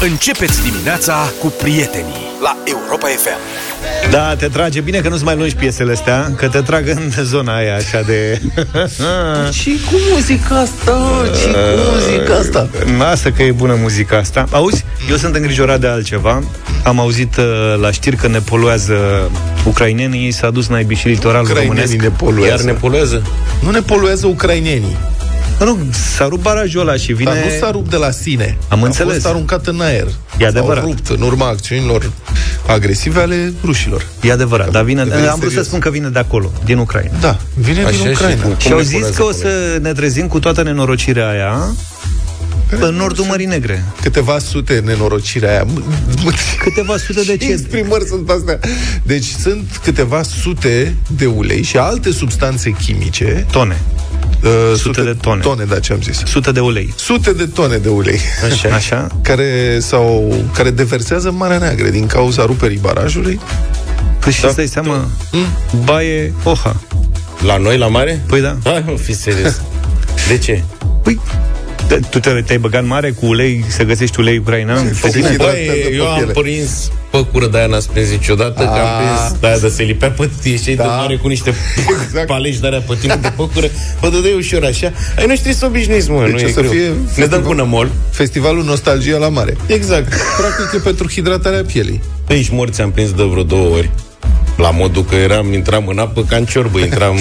Începeți dimineața cu prietenii la Europa FM. Da, te trage. Bine că nu-ți mai lungi piesele astea Că te trag în zona aia așa de... Și cu muzica asta, și cu muzica asta. Lasă că e bună muzica asta. Auzi, eu sunt îngrijorat de altceva. Am auzit uh, la știri că ne poluează ucrainenii S-a dus naibii și litoralul românesc. Ucrainenii ne poluează. Iar ne poluează? Nu ne poluează ucrainenii Nu, s-a rupt barajul ăla și vine... Dar nu s-a rupt de la sine Am A înțeles. fost aruncat în aer E adevărat. S-au rupt în urma acțiunilor agresive ale rușilor E adevărat, dar vine, Devenim am vrut să serios. spun că vine de acolo, din Ucraina Da, vine Așa din și Ucraina cu- Și Cum au ne zis poluează că o acolo? să ne trezim cu toată nenorocirea aia În nordul Mării Negre Câteva sute nenorocirea aia M- m- Câteva sute de Ce ce? exprimări sunt astea? Deci sunt câteva sute de ulei și alte substanțe chimice Tone, uh, Sute de tone. Tone, da, ce am zis sute de ulei Sute de tone de ulei Așa, Așa? care, sau, care deversează în Marea Neagră din cauza ruperii barajului Păi și îți dai seama, baie Oha La noi, la mare? Păi da Hai, mă, fi serios. De ce? Păi, da, tu te, te-ai băgat în mare cu ulei, să găsești ulei ucrainean? Pe făcut tine? și- Băi, hidratează eu pe am piele. prins păcură de aia n-ați prins niciodată, că am A. prins de aia de se lipea pe ieșeai Da. de mare cu niște Exact. paleși de aia pe tine de păcură, vă dădeai ușor așa. Ai noștri să obișnuiți, mă, Deci nu o e să greu. fie Ne dăm festival- cu nămol. Festivalul Nostalgia la Mare Exact. Practic e pentru hidratarea pielii Aici morți am prins de vreo două ori. La modul că eram, intram în apă ca în ciorbă, intram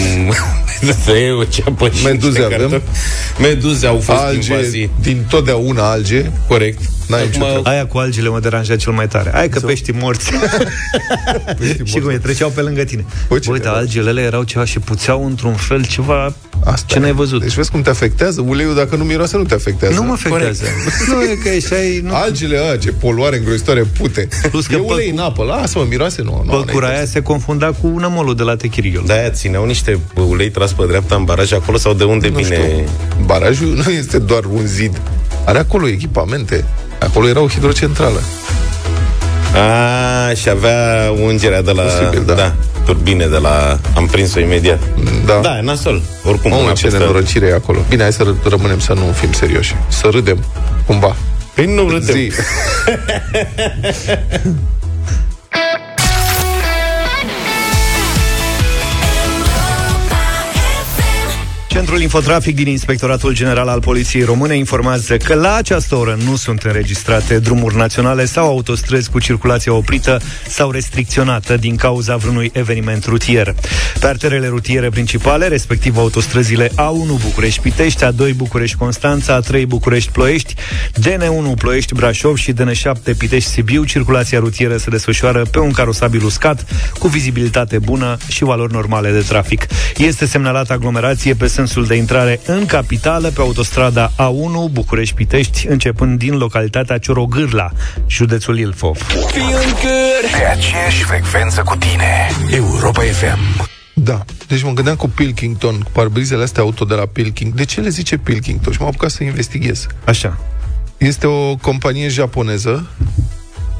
să iei o ceapă și Meduze niște avem? cartofi. Meduze au fost Alge, invazii. din totdeauna alge Corect. N-ai nicio treabă. Aia cu algele mă deranja cel mai tare. Hai că pești morți. și cum e, treceau pe lângă tine. Bă, ce Uite, nevoie. algele alea erau ceva și puțeau într-un fel ceva Asta ce e. n-ai văzut. Deci vezi cum te afectează Uleiul dacă nu miroase nu te afectează nu mă afectează. nu e că ești ai... Nu, Algele, a, ce poluare îngrozitoare pute Plus că E ulei păcu- în apă, lasă-mă, miroase nu, nu Păcura n-ai aia se confunda cu nămolul de la Techiriol. De-aia țineau niște ulei tras pe dreapta în baraj acolo sau de unde Nu vine... știu. Barajul nu este doar un zid Are acolo echipamente Acolo era o hidrocentrală A, și avea ungerea de la... Posibil, da. da. Turbine de la... Am prins-o imediat. Da, Da, e nasol. Oricum, Mamă, una ce peste alta. nenorocire e acolo Bine, hai să ră- rămânem să nu fim serioși Să râdem, cumva Păi nu râdem. Zi. Centrul Infotrafic din Inspectoratul General al Poliției Române informează că la această oră nu sunt înregistrate drumuri naționale sau autostrăzi cu circulație oprită sau restricționată din cauza vreunui eveniment rutier. Pe arterele rutiere principale, respectiv autostrăzile A1 București-Pitești, A2 București-Constanța, A3 București-Ploiești, DN1 Ploiești-Brașov și DN7 Pitești-Sibiu, circulația rutieră se desfășoară pe un carosabil uscat, cu vizibilitate bună și valori normale de trafic. Este semnalată aglomerație pe sensul de intrare în capitală pe autostrada A1 București-Pitești, începând din localitatea Ciorogârla, județul Ilfov. Pe aceeași frecvență cu tine. Europa FM. Da, deci mă gândeam cu Pilkington Cu parbrizele astea auto de la Pilkington De ce le zice Pilkington? Și m-am apucat să investighez Așa, Este o companie japoneză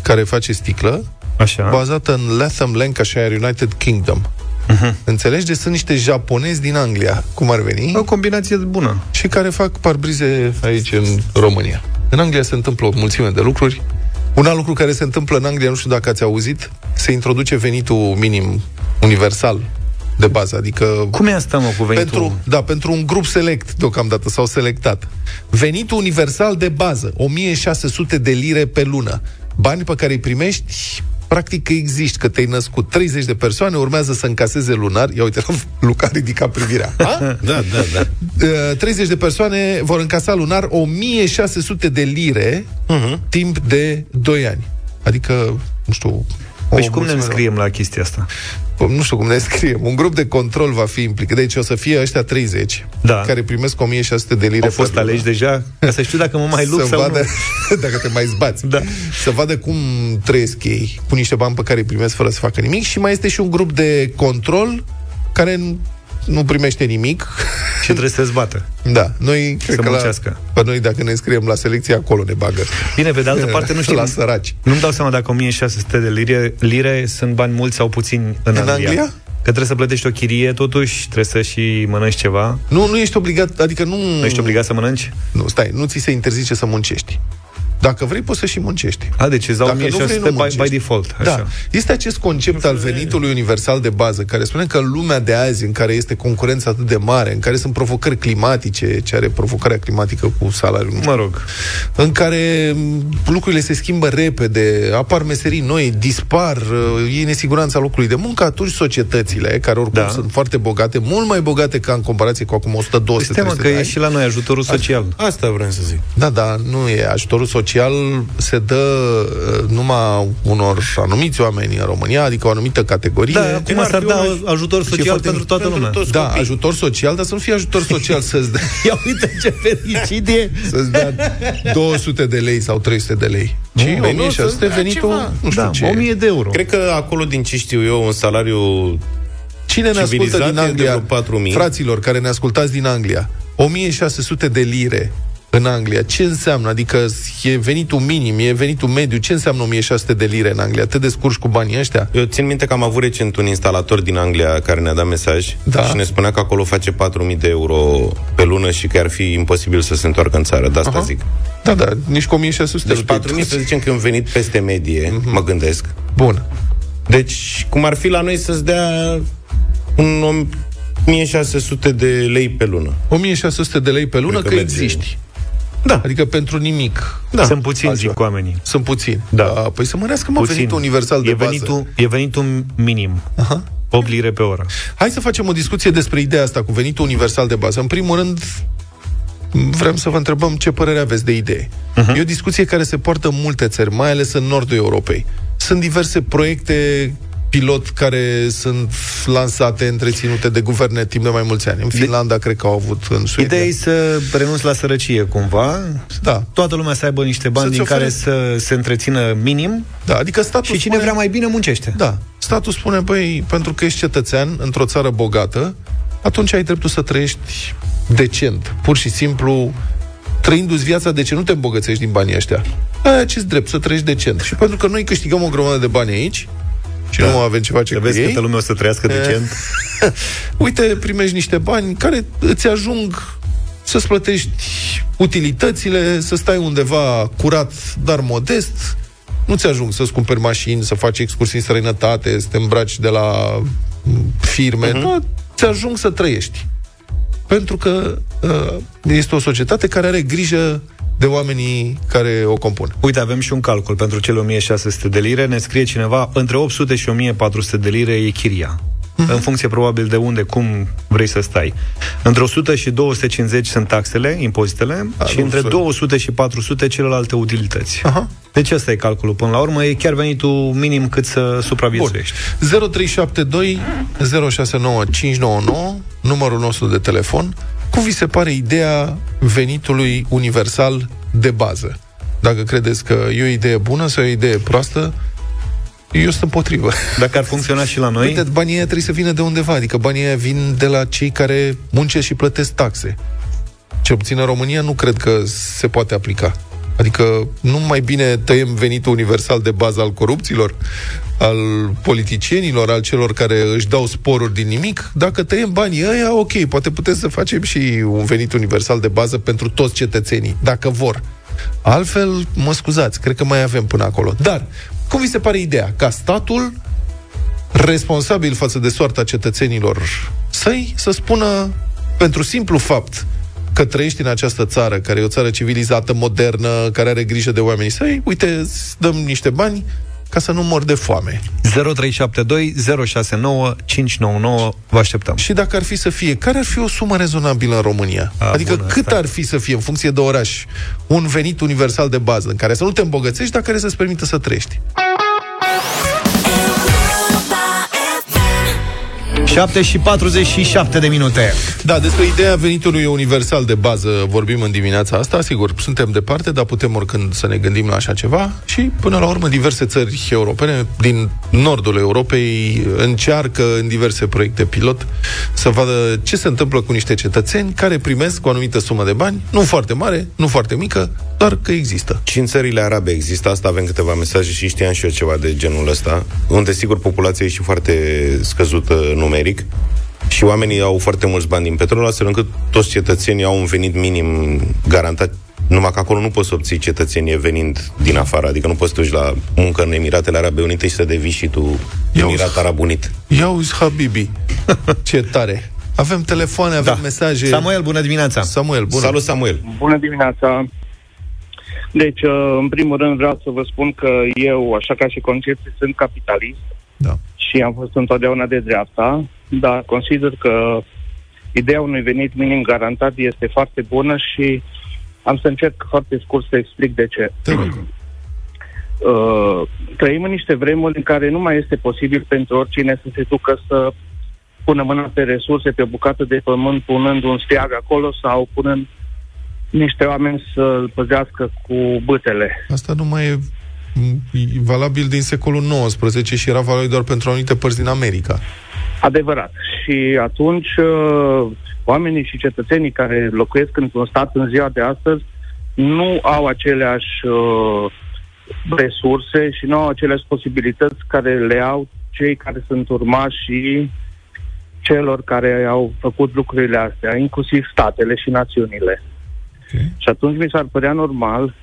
Care face sticlă așa. Bazată în Latham, Lancashire, United Kingdom uh-huh. Înțelegi? Deci sunt niște japonezi din Anglia Cum ar veni O combinație bună. și care fac parbrize aici în România. În Anglia se întâmplă o mulțime de lucruri. Un alt lucru care se întâmplă în Anglia, nu știu dacă ați auzit, se introduce venitul minim universal de bază, adică Cum e asta, mă, cu venitul? pentru, da, pentru un grup select deocamdată sau selectat. Venitul universal de bază, 1600 de lire pe lună. Bani pe care îi primești practic că existi, că te-ai născut. 30 de persoane urmează să încaseze lunar. Ia uite, Luca ridica privirea. A? Da, da, da. Uh, 30 de persoane vor încasa lunar 1600 de lire Mhm. timp de 2 ani. Adică, nu știu... Păi o și cum ne mulțime de- înscriem la chestia asta? Pă, Nu știu cum ne scriem. Un grup de control va fi implicat. Deci o să fie ăștia 30 Da. care primesc 1600 de lire Au pe fost lună. aleși deja? Ca să știu dacă mă mai lupt să sau vadă, nu. dacă te mai zbați. Da. Să vadă cum trăiesc ei cu niște bani pe care îi primesc fără să facă nimic și mai este și un grup de control care nu- nu primește nimic. Și trebuie să se zbată. Da, noi cred Să că la, muncească. pe noi dacă ne scriem la selecție acolo ne bagă. Bine, pe de altă parte, nu știu. La săraci. Nu-mi dau seama dacă 1600 de lire, lire sunt bani mulți sau puțini în, În Anglia. Anglia? Că trebuie să plătești o chirie, totuși, trebuie să și mănânci ceva. Nu, nu ești obligat, adică nu... Nu ești obligat să mănânci? Nu, stai, nu ți se interzice să muncești. Dacă vrei, poți să și muncești. A, deci îți dau Dacă nu vrei, 1600 nu by, muncești. by default. Da. Așa. Este acest concept al venitului universal de bază, care spune că în lumea de azi, în care este concurența atât de mare, în care sunt provocări climatice, ce are provocarea climatică cu salariul, nu știu, Mă rog. în care m, lucrurile se schimbă repede, apar meserii noi, dispar, uh, e nesiguranța locului de muncă, atunci societățile, care oricum Da. sunt foarte bogate, mult mai bogate ca în comparație cu acum 100 200 Stai mă, 300 că de e ani. și la noi ajutorul social. Asta vreau să zic. Da, da, nu e. Ajutorul social se dă uh, numai unor anumiți oameni în România, adică o anumită categorie. Da, Cum acum ar s-ar fi da un- ajutor și social foarte pentru toată pentru lumea. toți da, copii. ajutor social, dar să nu fie ajutor social să-ți dea, Ia uite ce fericit e! să-ți dea 200 de lei sau 300 de lei. Ci Păi nu, 1600 să-ți dea venitul, ceva. nu știu Da, ce. 1000 de euro. Cred că acolo, din ce știu eu, un salariu Cine ne ascultă civilizat din e de Anglia? vreo 4000. Fraților care ne ascultați din Anglia, 1600 de lire în Anglia. Ce înseamnă? Adică e venitul minim, e venitul mediu. Ce înseamnă 1600 de lire în Anglia? Te descurci cu banii ăștia? Eu țin minte că am avut recent un instalator din Anglia care ne-a dat mesaj Da. și ne spunea că acolo face 4.000 de euro pe lună și că ar fi imposibil să se întoarcă în țară. De asta Aha. zic. Da, da, nici cu 1600 Deci nu te-ai 4.000 să zicem că e un venit peste medie, Mhm. mă gândesc. Bun. Deci, cum ar fi la noi să-ți dea un om 1600 de lei pe lună. 1600 de lei pe lună Cred că, că merge. existi. Da. Adică pentru nimic. Da. Sunt puțini, Așa. zic oamenii. Sunt puțini. Da. Păi să mărească mă Puțin. venitul universal de e bază. venitul, E venitul minim. Aha. 8 lire pe oră. Hai să facem o discuție despre ideea asta cu venitul universal de bază. În primul rând, vrem să vă întrebăm ce părere aveți de idee. Uh-huh. E o discuție care se poartă în multe țări, mai ales în nordul Europei. Sunt diverse proiecte pilot care sunt lansate, întreținute de guverne timp de mai mulți ani. În Finlanda, cred că au avut în Suedia. Ideea e să renunți la sărăcie cumva, Da. toată lumea să aibă niște bani Să-ți din care ofere- să se întrețină minim Da, adică statul și cine spune... vrea mai bine muncește. Da. Statul spune, băi, pentru că ești cetățean într-o țară bogată, atunci ai dreptul să trăiești decent. Pur și simplu, trăindu-ți viața, de ce nu te îmbogățești din banii ăștia? Ai acest drept să trăiești decent. Și pentru că noi câștigăm o grămadă de bani aici, și da. nu avem ce face Să cu vezi ei, câtă lume o să trăiască decent. uite, primești niște bani care îți ajung să-ți plătești utilitățile, să stai undeva curat, dar modest, nu ți ajung să-ți cumperi mașini, să faci excursii în străinătate, să te îmbraci de la mm, firme, uh-huh. nu, ți ajung să trăiești. Pentru că uh, este o societate care are grijă de oamenii care o compun. Uite, avem și un calcul pentru cele 1600 de lire. Ne scrie cineva, între 800 și 1400 de lire e chiria. Mhm. În funcție probabil de unde, cum vrei să stai. Între 100 și 250 sunt taxele, impozitele, A, și nu, între să- 200 și 400 celelalte utilități. Aha. Deci ăsta e calculul. Până la urmă, e chiar venitul minim cât să Bun. supraviețuiești. 0372 069599 numărul nostru de telefon. Cum vi se pare ideea venitului universal de bază? Dacă credeți că e o idee bună sau e o idee proastă, eu sunt împotrivă. Dacă ar funcționa și la noi, Uite, banii ăia trebuie să vină de undeva, adică banii ăia vin de la cei care muncesc și plătesc taxe. Cel puțin în România nu cred că se poate aplica. Adică nu mai bine tăiem venitul universal de bază al corupților, al politicienilor, al celor care își dau sporuri din nimic. Dacă tăiem banii ăia, ok, poate putem să facem și un venit universal de bază pentru toți cetățenii, dacă vor. Altfel, mă scuzați, cred că mai avem până acolo. Dar, cum vi se pare ideea? Ca statul responsabil față de soarta cetățenilor săi să spună pentru simplu fapt că trăiești în această țară, care e o țară civilizată, modernă, care are grijă de oamenii săi, uite, îți dăm niște bani ca să nu mor de foame. 0372 069 599 vă așteptăm. Și dacă ar fi să fie, care ar fi o sumă rezonabilă în România? A, adică bun, cât asta. ar fi să fie, în funcție de oraș, un venit universal de bază, în care să nu te îmbogățești, dar care să-ți permită să trăiești? 7 și 47 de minute. Da, despre ideea venitului universal de bază vorbim în dimineața asta. Sigur, suntem departe, dar putem oricând să ne gândim la așa ceva. Și, până la urmă, diverse țări europene din nordul Europei încearcă în diverse proiecte pilot să vadă ce se întâmplă cu niște cetățeni care primesc o anumită sumă de bani, nu foarte mare, nu foarte mică, dar că există. Și în țările arabe există asta, avem câteva mesaje și știam și eu ceva de genul ăsta, unde sigur populația e și foarte scăzută numeric și oamenii au foarte mulți bani din petrol, astfel încât toți cetățenii au un venit minim garantat Numai că acolo nu poți să obții cetățenie venind din afară, adică nu poți să duci la muncă în Emiratele Arabe Unite și să devii și tu Emirat Arab Unit. Ia uzi, Habibi, ce tare! Avem telefoane, avem da. mesaje. Samuel, bună dimineața! Samuel, bună! Salut, Samuel! Bună dimineața! Deci, uh, în primul rând vreau să vă spun că eu, așa ca și concepție, sunt capitalist Da. și am fost întotdeauna de dreapta, dar consider că ideea unui venit minim garantat este foarte bună și am să încerc foarte scurt să explic de ce. Te rog. Uh, trăim în niște vremuri în care nu mai este posibil pentru oricine să se ducă să pună mâna pe resurse, pe o bucată de pământ, punând un steag acolo sau punând niște oameni să-l păzească cu bâtele. Asta nu mai e m, e valabil din secolul XIX și era valabil doar pentru anumite părți din America. Adevărat. Și atunci uh, oamenii și cetățenii care locuiesc într-un stat în ziua de astăzi nu au aceleași uh, resurse și nu au aceleași posibilități care le au cei care sunt urmași celor care au făcut lucrurile astea, inclusiv statele și națiunile. Okay. Și atunci mi s-ar părea normal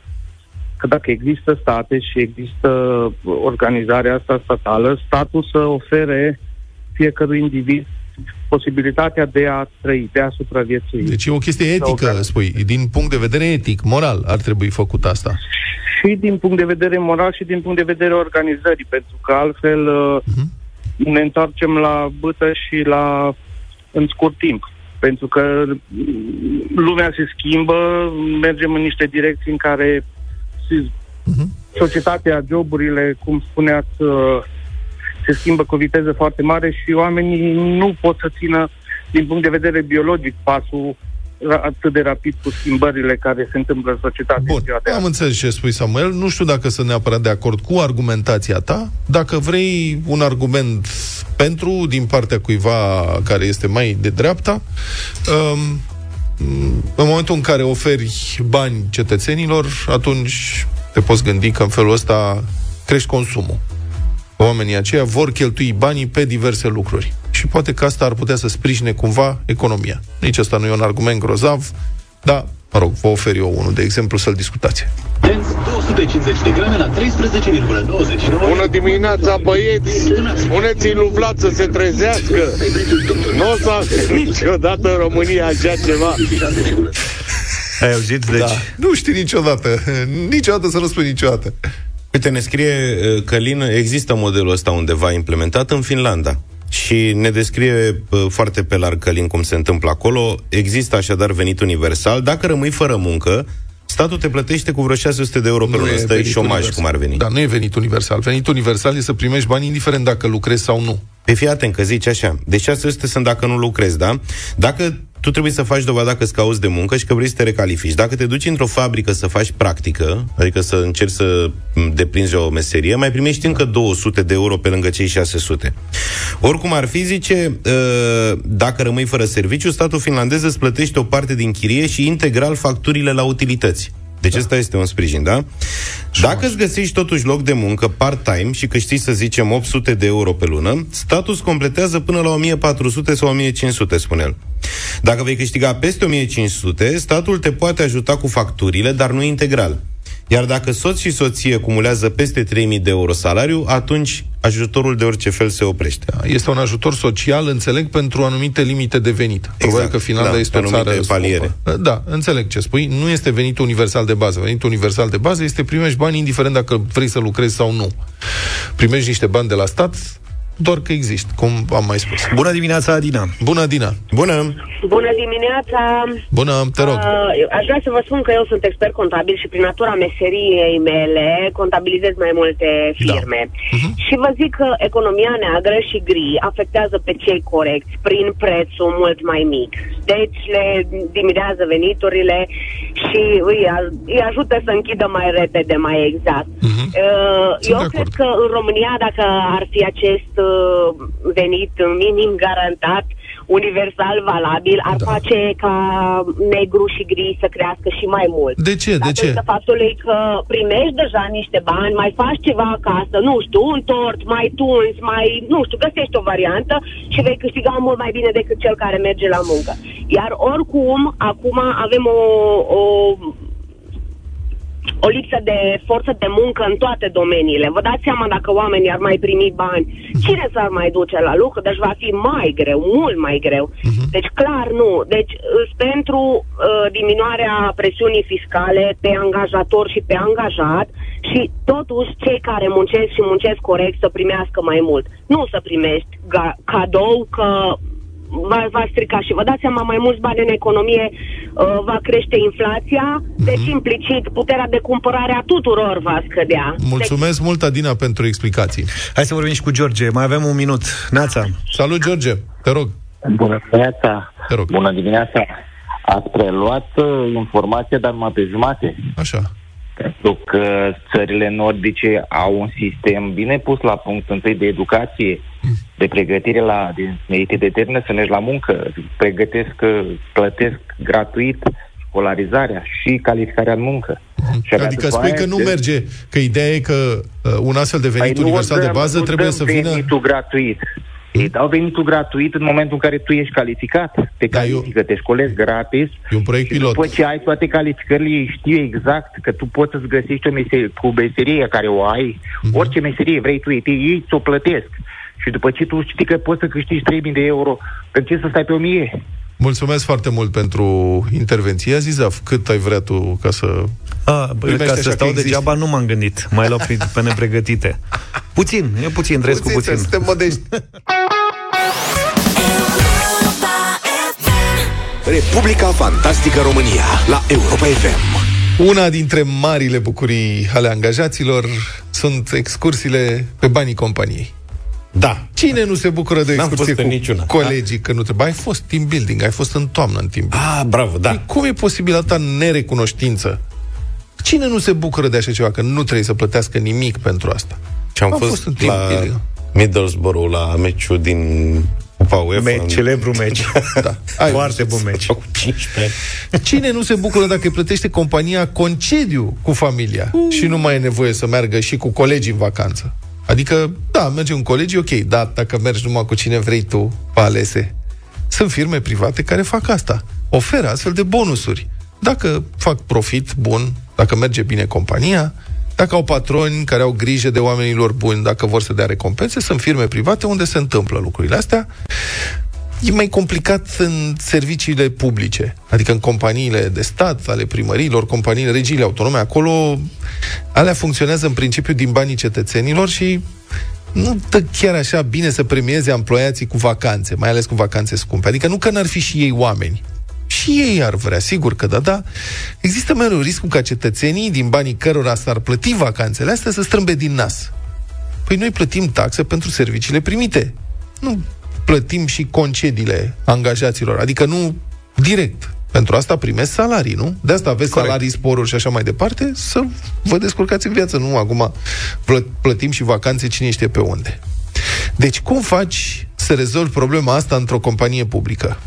că dacă există state și există organizarea asta statală, statul să ofere fiecărui individ posibilitatea de a trăi, de a supraviețui. Deci e o chestie etică, Sau- spui. Din punct de vedere etic, moral, ar trebui făcut asta. Și din punct de vedere moral și din punct de vedere organizării, pentru că altfel uh, Mhm. ne întoarcem la bâtă și la în scurt timp. Pentru că mm, lumea se schimbă, mergem în niște direcții în care se- Mhm. societatea, joburile, cum spuneați, uh, se schimbă cu o viteză foarte mare și oamenii nu pot să țină, din punct de vedere biologic, pasul ra- atât de rapid cu schimbările care se întâmplă în societate. în Bun, ziua de am azi. înțeles ce spui, Samuel. Nu știu dacă sunt neapărat de acord cu argumentația ta. Dacă vrei un argument pentru, din partea cuiva care este mai de dreapta, um, în momentul în care oferi bani cetățenilor, atunci te poți gândi că în felul ăsta crești consumul. Oamenii aceia vor cheltui banii pe diverse lucruri. Și poate că asta ar putea să sprijine cumva economia. Nici asta nu e un argument grozav, dar, mă rog, vă ofer eu unul, de exemplu, să-l discutați. Dens 250 de grame la 13,99 Bună dimineața, băieți! Spuneți-i lui Vlad să se trezească! Nu o să avem niciodată în România așa ceva! Ai auzit? Deci, Da. Nu știi niciodată. Niciodată să nu spui niciodată. Uite, ne scrie uh, Călin, există modelul ăsta undeva implementat în Finlanda. Și ne descrie uh, foarte pe larg Călin cum se întâmplă acolo. Există așadar venit universal. Dacă rămâi fără muncă, statul te plătește cu vreo 600 de euro pe lună. Ăsta e venit șomaj, universal. cum ar veni. Da, nu e venit universal. Venit universal e să primești bani indiferent dacă lucrezi sau nu. Pe fii atent că zici așa. Deci 600 sunt dacă nu lucrezi, da? Dacă tu trebuie să faci dovada că îți cauți de muncă și că vrei să te recalifici. Dacă te duci într-o fabrică să faci practică, adică să încerci să m, deprinzi o meserie, mai primești încă 200 de euro pe lângă cei 600. Oricum ar fi, zice, ă, dacă rămâi fără serviciu, statul finlandez îți plătește o parte din chirie și integral facturile la utilități. Deci ăsta este un sprijin, da? Dacă îți găsești totuși loc de muncă part-time și câștigi, să zicem, 800 de euro pe lună, statul îți completează până la 1400 sau 1500, spune el. Dacă vei câștiga peste 1500, statul te poate ajuta cu facturile, dar nu integral. Iar dacă soț și soție cumulează peste 3000 de euro salariu, atunci ajutorul de orice fel se oprește. Da, Este un ajutor social, înțeleg, pentru anumite limite de venit. Probabil că Finlanda da, este o anumite țară paliere. scopă. Da, înțeleg ce spui. Nu este venit universal de bază. Venit universal de bază este primești bani indiferent dacă vrei să lucrezi sau nu. Primești niște bani de la stat doar că există, cum am mai spus. bună dimineața, Adina! Bună, Dina! Bună! Bună dimineața! Bună, te rog! Uh, aș vrea să vă spun că eu sunt expert contabil și prin natura meseriei mele contabilizez mai multe firme. Da. Uh-huh. Și vă zic că economia neagră și gri afectează pe cei corecți prin prețul mult mai mic. Deci le diminuează veniturile și îi, a- îi ajută să închidă mai repede, mai exact. Mhm. Uh, Sunt eu de cred acord. că în România, dacă ar fi acest uh, venit minim garantat, universal valabil, ar Da. da. face ca negru și gri să crească și mai mult. De ce? De ce? Datorită faptului că primești deja niște bani, mai faci ceva acasă, nu știu, un tort, mai tunzi, mai, nu știu, găsești o variantă și vei câștiga mult mai bine decât cel care merge la muncă. Iar oricum, acum avem o, o o lipsă de forță de muncă în toate domeniile. Vă dați seama dacă oamenii ar mai primi bani, cine s-ar mai duce la lucru? Deci va fi mai greu, mult mai greu. Uh-huh. Deci clar nu. Deci sunt pentru uh, diminuarea presiunii fiscale pe angajator și pe angajat și totuși cei care muncesc și muncesc corect să primească mai mult. Nu să primești ga- cadou că va, va strica și vă dați seama, mai mulți bani în economie uh, va crește inflația, mm-hmm. deci implicit puterea de cumpărare a tuturor va scădea. Mulțumesc deci... mult, Adina, pentru explicații. Hai să vorbim și cu George. Mai avem un minut. Neața. Salut, George. Te rog. Bună dimineața. Te rog. Bună dimineața. Ați preluat uh, informația, dar numai pe jumate. Așa. Pentru că țările nordice au un sistem bine pus la punct întâi de educație, de pregătire la din merite de termină să mergi la muncă, pregătesc, plătesc gratuit școlarizarea și calificarea în muncă. Și adică spui că nu merge, că ideea e că uh, un astfel de venit păi universal dăm, de bază trebuie să vină... venitul gratuit. Ei dau venitul gratuit în momentul în care tu ești calificat. Te da, califică, eu... te școlezi gratis. E un proiect și pilot. după ce ai toate calificările, ei știu exact că tu poți să-ți găsești o meserie, cu meserie care o ai, uh-huh. orice meserie vrei tu, ei, ei ți-o plătesc. Și după ce tu știi că poți să câștigi 3.000 de euro, pentru ce să stai pe 1.000? Mulțumesc foarte mult pentru intervenție. Zizaf, cât ai vrea tu ca să... A, bă, ca să stau degeaba nu m-am gândit. Mai luau pe, pe nepregătite. Puțin, e puțin, trăiesc puțin, cu puțin. Suntem modești. Republica Fantastică România la Europa FM. Una dintre marile bucurii ale angajaților sunt excursiile pe banii companiei. Da. Cine nu se bucură de excursie cu niciuna. colegii da? că nu trebuie? Ai fost team building, ai fost în toamnă în team building. Ah, bravo, da. Păi cum e posibil atâta nerecunoștință? Cine nu se bucură de așa ceva, că nu trebuie să plătească nimic pentru asta? Și am, am fost, fost în team la building. Middlesbrough la meciul din Cupa UEFA. Me- celebru meci. da. Ai Foarte bun meci. Cine nu se bucură dacă îi plătește compania concediu cu familia uh. și nu mai e nevoie să meargă și cu colegii în vacanță? Adică, da, mergi în colegi, ok, da, dacă mergi numai cu cine vrei tu, pe alese. Sunt firme private care fac asta. Oferă astfel de bonusuri. Dacă fac profit bun, dacă merge bine compania, dacă au patroni care au grijă de oamenii lor buni, dacă vor să dea recompense, sunt firme private unde se întâmplă lucrurile astea. E mai complicat în serviciile publice, adică în companiile de stat, ale primăriilor, companiile, regiile autonome, acolo alea funcționează în principiu din banii cetățenilor și nu dă chiar așa bine să premieze emploiații cu vacanțe, mai ales cu vacanțe scumpe. Adică nu că n-ar fi și ei oameni, și ei ar vrea, sigur că da, da. Există mereu riscul ca cetățenii, din banii cărora s-ar plăti vacanțele astea, să strâmbe din nas. Păi noi plătim taxe pentru serviciile primite. Nu plătim și concediile angajaților, adică nu direct. Pentru asta primesc salarii, nu? De asta aveți Corect. salarii, sporuri și așa mai departe, să vă descurcați în viață, nu acum plătim și vacanțe cine știe pe unde. Deci cum faci să rezolvi problema asta într-o companie publică?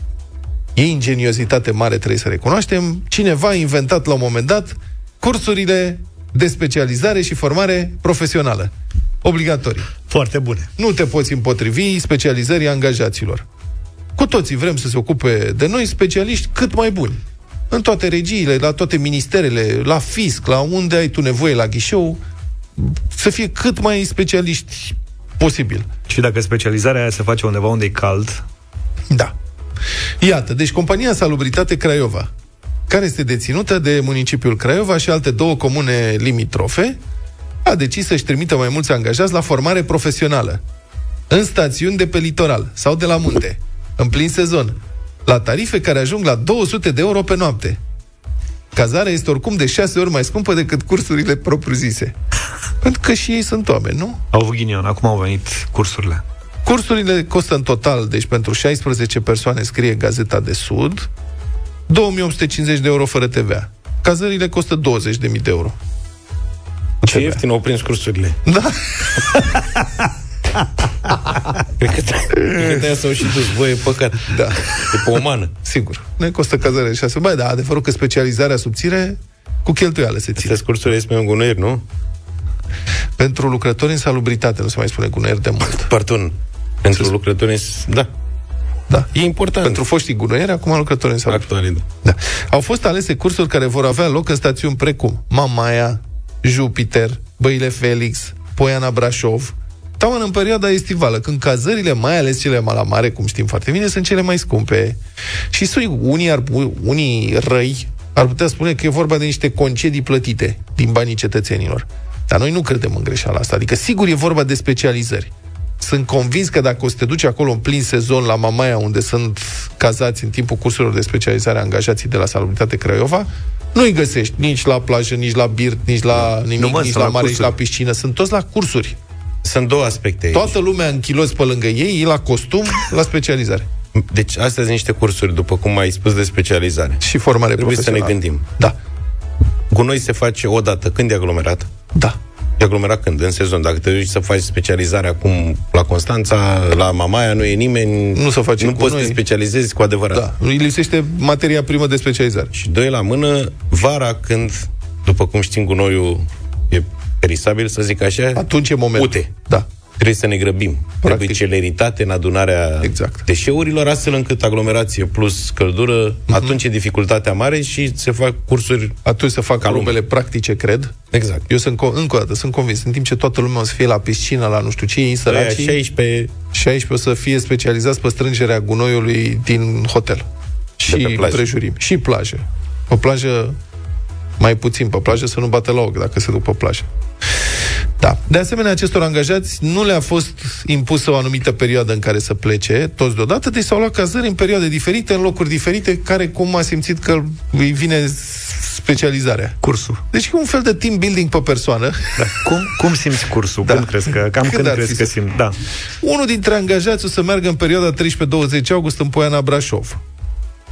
E ingeniozitate mare, trebuie să recunoaștem. Cineva a inventat la un moment dat cursurile de specializare și formare profesională. Obligatorii. Foarte bune. Nu te poți împotrivi specializării angajaților. Cu toții vrem să se ocupe de noi specialiști cât mai buni. În toate regiile, la toate ministerele, la fisc, la unde ai tu nevoie la ghișeu, să fie cât mai specialiști posibil. Și dacă specializarea aia se face undeva unde e cald? Da. Iată, deci compania Salubritate Craiova, care este deținută de municipiul Craiova și alte două comune limitrofe, a decis să-și trimită mai mulți angajați la formare profesională în stațiuni de pe litoral sau de la munte, în plin sezon, la tarife care ajung la 200 de euro pe noapte. Cazarea este oricum de șase ori mai scumpă decât cursurile propriu-zise. Pentru că și ei sunt oameni, nu? Au avut ghinion, acum au venit cursurile. Cursurile costă în total, deci pentru 16 persoane scrie Gazeta de Sud, 2850 de euro fără TVA. Cazările costă 20.000 de euro. Ce ieftin au prins cursurile. Da. Cred că te s-au și dus, băi, e păcat. Da. E pe o mană. Sigur. Ne costă cazare și așa. Băi, da, adevărul că specializarea subțire cu cheltuială se ține. Astea cursurile este pe un gunoier, nu? Pentru lucrători în salubritate, nu se mai spune gunoier de mult. Pardon. Pentru se lucrători, da. Da. E important. Pentru foștii gunoieri, acum lucrători în salubritate. Actuali, da. da. Au fost alese cursuri care vor avea loc în stațiuni precum Mamaia, Jupiter, Băile Felix, Poiana Brașov, taman în perioada estivală, când cazările, mai ales cele mai la mare, cum știm foarte bine, sunt cele mai scumpe. Și sui, unii, ar, unii răi ar putea spune că e vorba de niște concedii plătite din banii cetățenilor. Dar noi nu credem în greșeala asta. Adică, sigur, e vorba de specializări. Sunt convins că dacă o să te duci acolo în plin sezon la Mamaia, unde sunt cazați în timpul cursurilor de specializare angajații de la Salubritate Craiova, nu-i găsești nici la plajă, nici la birt, nici la nimic, Nu, mă, nici sunt la la mare, nici cursuri. la piscină. Sunt toți la cursuri. Sunt două aspecte aici. Toată lumea în chiloți pe lângă ei, e la costum, la specializare. Deci, astea sunt niște cursuri, după cum ai spus, de specializare. Și formare Trebuie să ne profesională. gândim. Da, Gunoi se face o dată când e aglomerat. da. E aglomerat când? În sezon. Dacă te duci să faci specializarea acum la Constanța, la Mamaia, nu e nimeni. Nu se face Nu cu poți să noi. te specializezi cu adevărat. Da, îi lipsește materia primă de specializare. Și doi la mână, vara când, după cum știm, gunoiul e perisabil, să zic așa, Atunci e momentul. Ute. Da. Trebuie să ne grăbim. Trebuie celeritate în adunarea Exact. deșeurilor, astfel încât aglomerație plus căldură, Mhm. atunci e dificultatea mare și se fac cursuri Atunci să fac Ca lume. probele practice, cred. Exact. Eu sunt, co- încă o dată, sunt convins, în timp ce toată lumea o să fie la piscină, la nu știu ce, ei Ăia săracii, 16 16 o să fie specializați pe strângerea gunoiului din hotel. Și pe plajă. prejurim. Și plajă. Pe plajă mai puțin pe plajă, să nu bată la ochi dacă se duc pe plajă. Da. De asemenea, acestor angajați nu le-a fost impusă o anumită perioadă în care să plece, toți deodată, deci s-au luat cazări în perioade diferite, în locuri diferite, care cum a simțit că îi vine specializarea. Cursul. Deci e un fel de team building pe persoană. Da. Cum, cum simți cursul? Da. Când crezi că, cam Când când, ar crezi fi că să- simți? Da. Unul dintre angajați o să meargă în perioada 13-20 august în Poiana Brașov,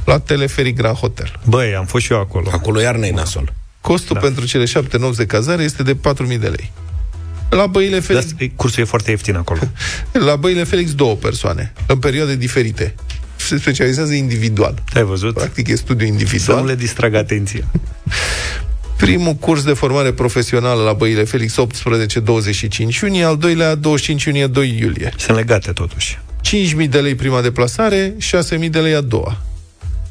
la Teleferic Grand Hotel. Băi, am fost și eu acolo. Acolo iarna e nasol. Costul da. pentru cele șapte nopți de cazare este de 4.000 de lei. La Băile Dar Felix, e- cursul e foarte ieftin acolo. la Băile Felix două persoane, în perioade diferite. Se specializează individual. Ai văzut? Practic e studiu Să nu individual. le distrag atenția. Primul curs de formare profesională la Băile Felix 18-25 iunie, al doilea 25 iunie 2 iulie. Sunt legate totuși. 5.000 de lei prima deplasare, 6.000 de lei a doua.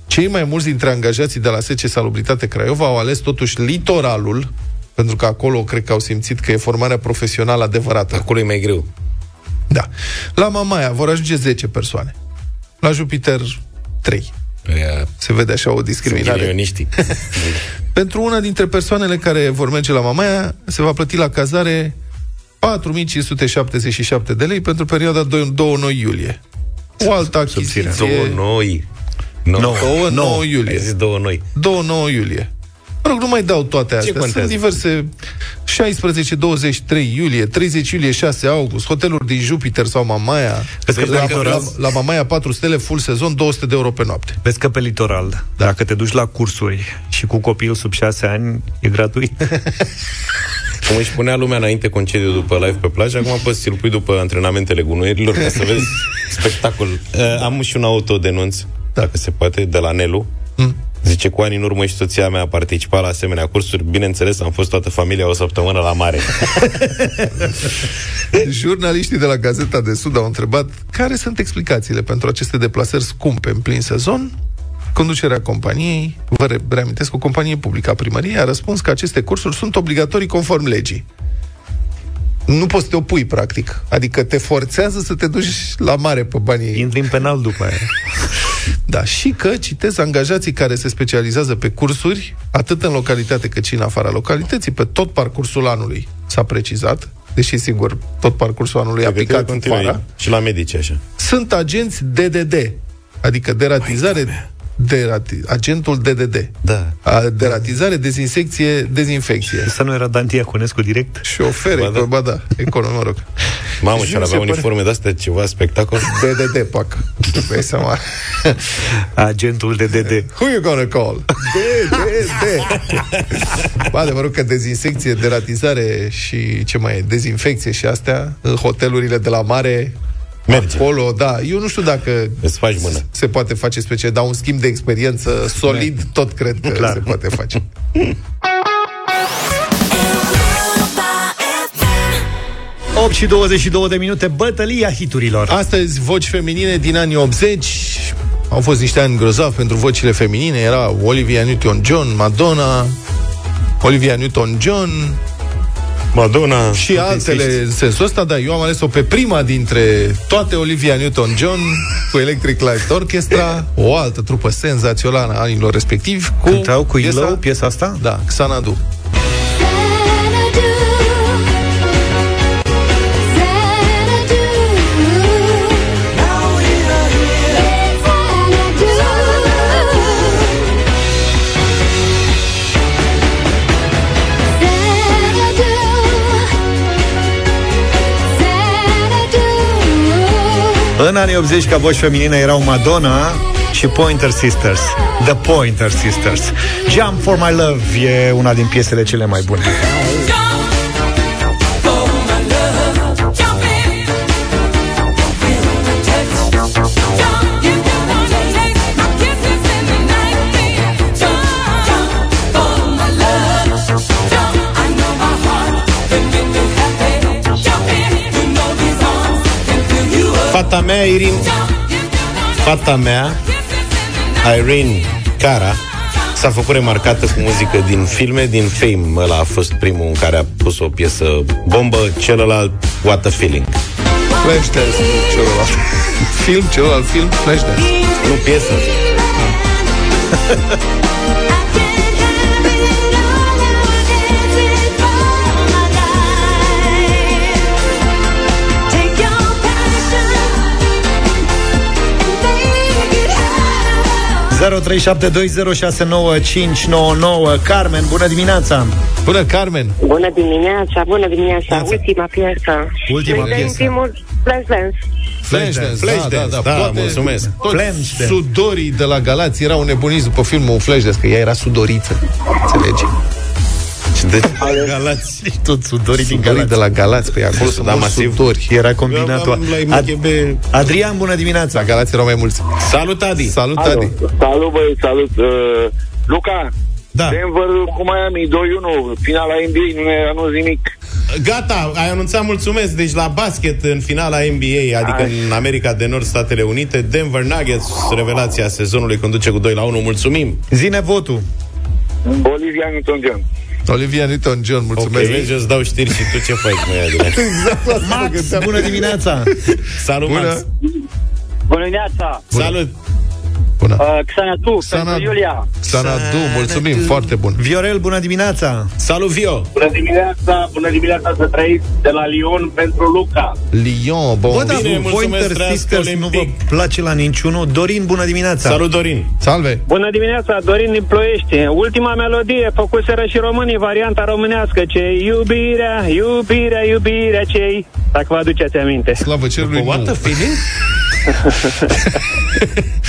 Cei mai mulți dintre angajații de la SC Salubritate Craiova au ales totuși litoralul, pentru că acolo cred că au simțit că e formarea profesională adevărată. Acolo e mai greu. Da. La Mamaia vor ajunge 10 persoane. La Jupiter 3. Ăia Se vede așa o sunt discriminare. ghinioniștii. Pentru una dintre persoanele care vor merge la Mamaia, se va plăti la cazare 4577 de lei pentru perioada 2-9 iulie. O altă achiziție. Două noi. No. Nouă. 2-9 Ai iulie. zis două noi. 2-9 iulie. Mă rog, nu mai dau toate astea. contează? Sunt diverse 16-23 iulie, 30 iulie, 6 august, hoteluri din Jupiter sau Mamaia. Vezi că la, pe litoral- la, la Mamaia 4 stele, full sezon, 200 de euro pe noapte. Vezi că pe litoral, da. dacă te duci la cursuri și cu copil sub 6 ani, e gratuit. Cum își punea lumea înainte concediu după live pe plajă, acum poți să-l pui după antrenamentele gunoierilor ca să vezi spectacol. Uh, am și un autodenunț, Da. dacă se poate, de la Nelu. Mm. Zice, cu ani în urmă și soția mea a participat la asemenea cursuri. Bineînțeles, am fost toată familia o săptămână la mare. Jurnaliștii de la Gazeta de Sud au întrebat care sunt explicațiile pentru aceste deplasări scumpe în plin sezon. Conducerea companiei, vă re- reamintesc, o companie publică a primăriei a răspuns că aceste cursuri sunt obligatorii conform legii. Nu poți să te opui, practic. Adică te forțează să te duci la mare pe banii ei. Intri în penal după aia. Da, și că, citez, angajații care se specializează pe cursuri, atât în localitate cât și în afara localității, pe tot parcursul anului, s-a precizat, deși, sigur, tot parcursul anului e Pregătirea aplicat în continuă vara, Și la medici, așa. sunt agenți DDD, adică deratizare, derati, agentul DDD. Da. A, deratizare, dezinsecție, dezinfecție. Să nu era Dan Diaconescu direct? Și ofere, Ba da. ba da, economie, mă rog. Mamă, Și și ar mi se avea pare- uniforme de-astea, ceva spectacol. DDD, pac. Îți dai seama. Agentul de DD. Who you gonna call? DDD. Ba, adevărul că dezinsecție, deratizare și ce mai e, dezinfecție și astea, în hotelurile de la mare, Merge. acolo, da. Eu nu știu dacă Îți faci mână. se poate face special, dar un schimb de experiență solid, tot cred că Clar. se poate face. 8 și 22 de minute, bătălia hiturilor. Astăzi, voci feminine din anii 80 au fost niște ani grozavi pentru vocile feminine. Era Olivia Newton-John, Madonna, Olivia Newton-John, Madonna. Și altele în sensul ăsta, dar eu am ales-o pe prima dintre toate Olivia Newton-John cu Electric Light Orchestra, o altă trupă senzațională a anilor respectivi, cu Cântau cu piesa, Ilău piesa asta? Da, Xanadu. În anii 80, ca voci feminine, erau Madonna și Pointer Sisters. The Pointer Sisters. Jump for my love e una din piesele cele mai bune. Fata mea, Irene Fata mea Irene Cara S-a făcut remarcată cu muzică din filme Din Fame, ăla a fost primul în care a pus o piesă bombă Celălalt, What a Feeling. Flashdance, celălalt. Film, celălalt film, Flashdance. Nu piesă Carmen, bună dimineața! Bună, Carmen! Bună dimineața, bună dimineața. Dimineața. Ultima piesă. Ultima Noi dăm piesă. primul Flashdance. Flashdance, Flashdance, da, da, da, Toate- mulțumesc. Toți Flashdance. sudorii de la Galați erau nebuniți după filmul Flashdance, că ea era sudoriță. Înțelegi? Și de Galați Și tot sudorii din Sudorii Galați. de la Galați, pe acolo sunt Da, mulți masiv. sudori. Era combinatul. Eu am la Ad- IMDb. Adrian, bună dimineața! La Galați erau mai mulți. Salut, Adi Salut, Alo. Adi! Salut, băi, salut. Uh, Luca, Da, Denver cu Miami 2-1, finala NBA, nu ne anunț nimic. gata, ai anunțat mulțumesc Deci la basket în finala NBA Adică Ai. în America de Nord, Statele Unite Denver Nuggets, revelația sezonului Conduce cu 2 la 1, mulțumim Zine votul. Olivia Newton-John. Olivia Newton-John, mulțumesc. Ok, vezi, îți dau știri și tu ce faci, măi, Adrian? Max, bună dimineața! Salut, Bună. Max Bună dimineața! Salut Bună. Uh, Xana tu, Sana- pentru Iulia. Sanadu, mulțumim, foarte bun. Viorel, bună dimineața! Salut, Vio Bună dimineața, bună dimineața să trăiți de la Lyon pentru Luca. Lyon, bon. Bă, da, Bine, mulțumesc, Pointer trăiască Sisters nu vă Olimpic. place la niciunul. Dorin, bună dimineața! Salut, Dorin Salve! Bună dimineața, Dorin din Ploiești. Ultima melodie făcuseră și românii, varianta românească, ce iubirea, iubirea, iubirea cei. Dacă vă aduceți aminte. Slavă cerului, What a nu. feeling?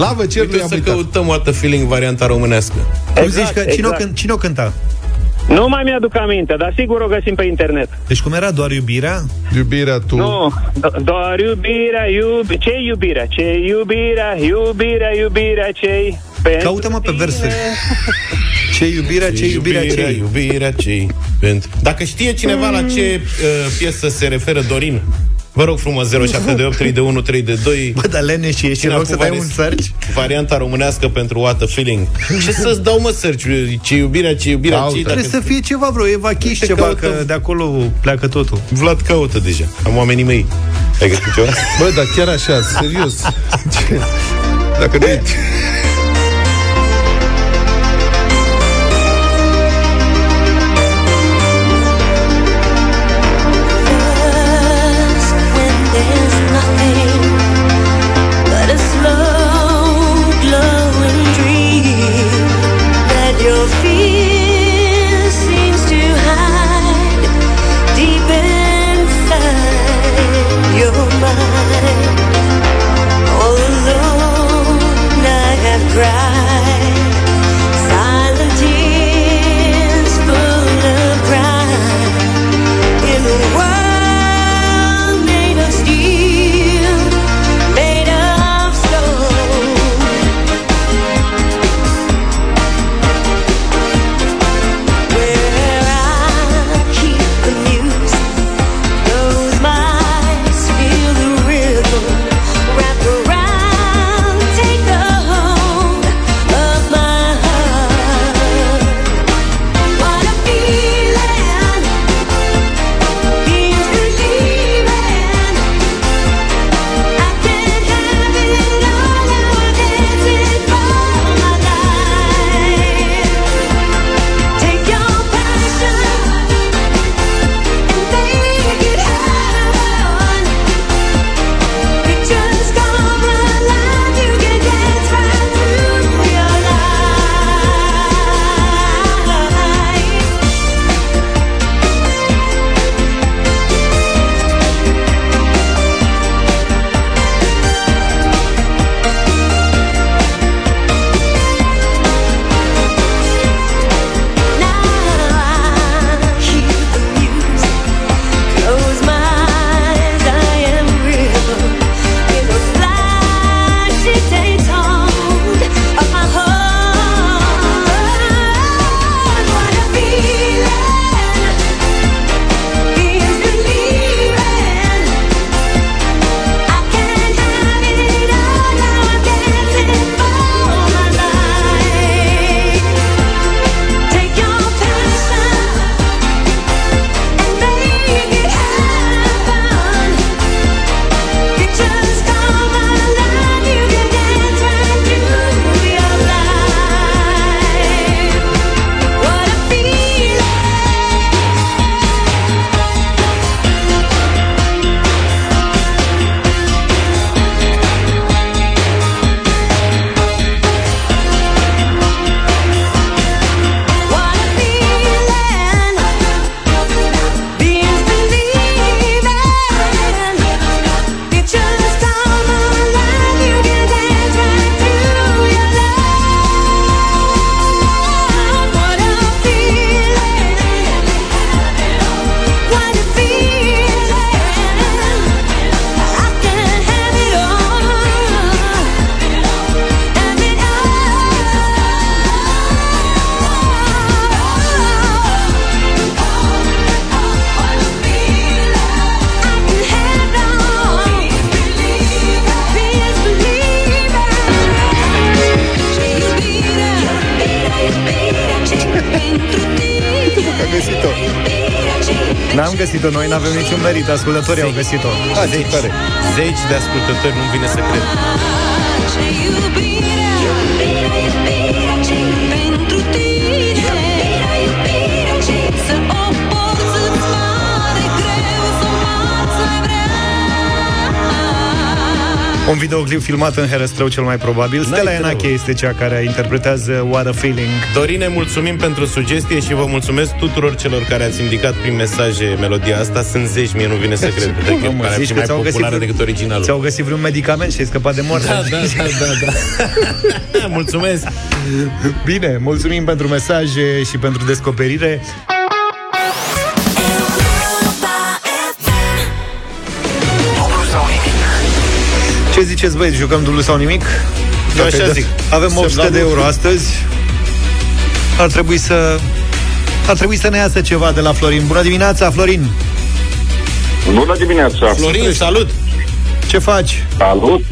Slavă cerului, Uite am să uitat. căutăm What a feeling varianta românească Cum Exact, zici că cine, exact. o, cânt- cine o cânta? Nu mai mi-aduc aminte, dar sigur o găsim pe internet. Deci cum era doar iubirea? Iubirea tu. Nu, do- doar iubirea, iubi... ce iubirea? Ce iubirea, iubirea, iubirea cei... pentru Caută-mă pe tine. versuri. Ce iubirea, ce iubirea, ce iubirea ce pentru... Dacă știe cineva la ce uh, piesă se referă Dorin, vă rog frumos 0728 3 de 1 3 de 2 Bă, dar lene și ești în loc să dai un search? Varianta românească pentru What a Feeling. Ce să-ți dau, mă, search? Ce iubirea, ce iubirea, Caută. ce Trebuie să fie ceva, vreo evachiș Uite, ceva, căutăm. că de acolo pleacă totul. Vlad caută deja. Am oamenii mei. Ai găsit ceva? Bă, dar chiar așa, serios. Ce? Dacă nu niciun merit, ascultătorii au găsit-o. Da, zeci, tare. Zeci de ascultători, nu vine să cred. Un videoclip filmat în Herăstrău cel mai probabil. Stella Enache este cea care interpretează What a Feeling. Dorine, mulțumim pentru sugestie și vă mulțumesc tuturor celor care ați indicat prin mesaje melodia asta. Sunt zeci, mie nu vine să cred. Cred că Nu, mă, pare zici fi că mai ți-au populară găsit- decât originalul. Ți-au găsit vreun medicament și ai scăpat de moarte. Da, da, da, da, da. Mulțumesc! Bine, mulțumim pentru mesaje și pentru descoperire. Ziceți, băieți, jucăm dublu sau nimic? Eu așa Dacă zic. Avem Semnalul- 800 de euro astăzi. Ar trebui să... Ar trebui să ne iasă ceva de la Florin. Bună dimineața, Florin! Bună dimineața! Florin, salut! Ce faci? Salut!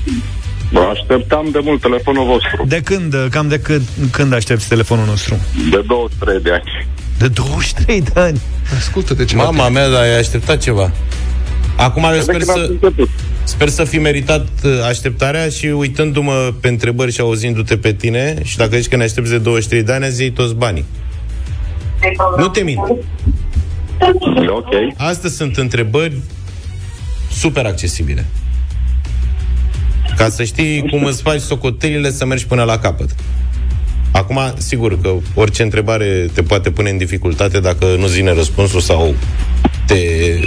Vă așteptam de mult telefonul vostru. De când, cam de când, când aștepți telefonul nostru? De 23 de ani. De 23 de ani. Ascultă de ceva. Mama mea, dar ai așteptat ceva. Acum eu sper când ați să, început. Sper să fi meritat uh, așteptarea și uitându-mă pe întrebări și auzindu-te pe tine și dacă zici că ne aștepți de 23 de ani, azi iei toți banii. Nu te mint. E ok. Astăzi sunt întrebări super accesibile. Ca să știi cum îți faci socotelile să mergi până la capăt. Acum, sigur că orice întrebare te poate pune în dificultate dacă nu-ți vine răspunsul sau te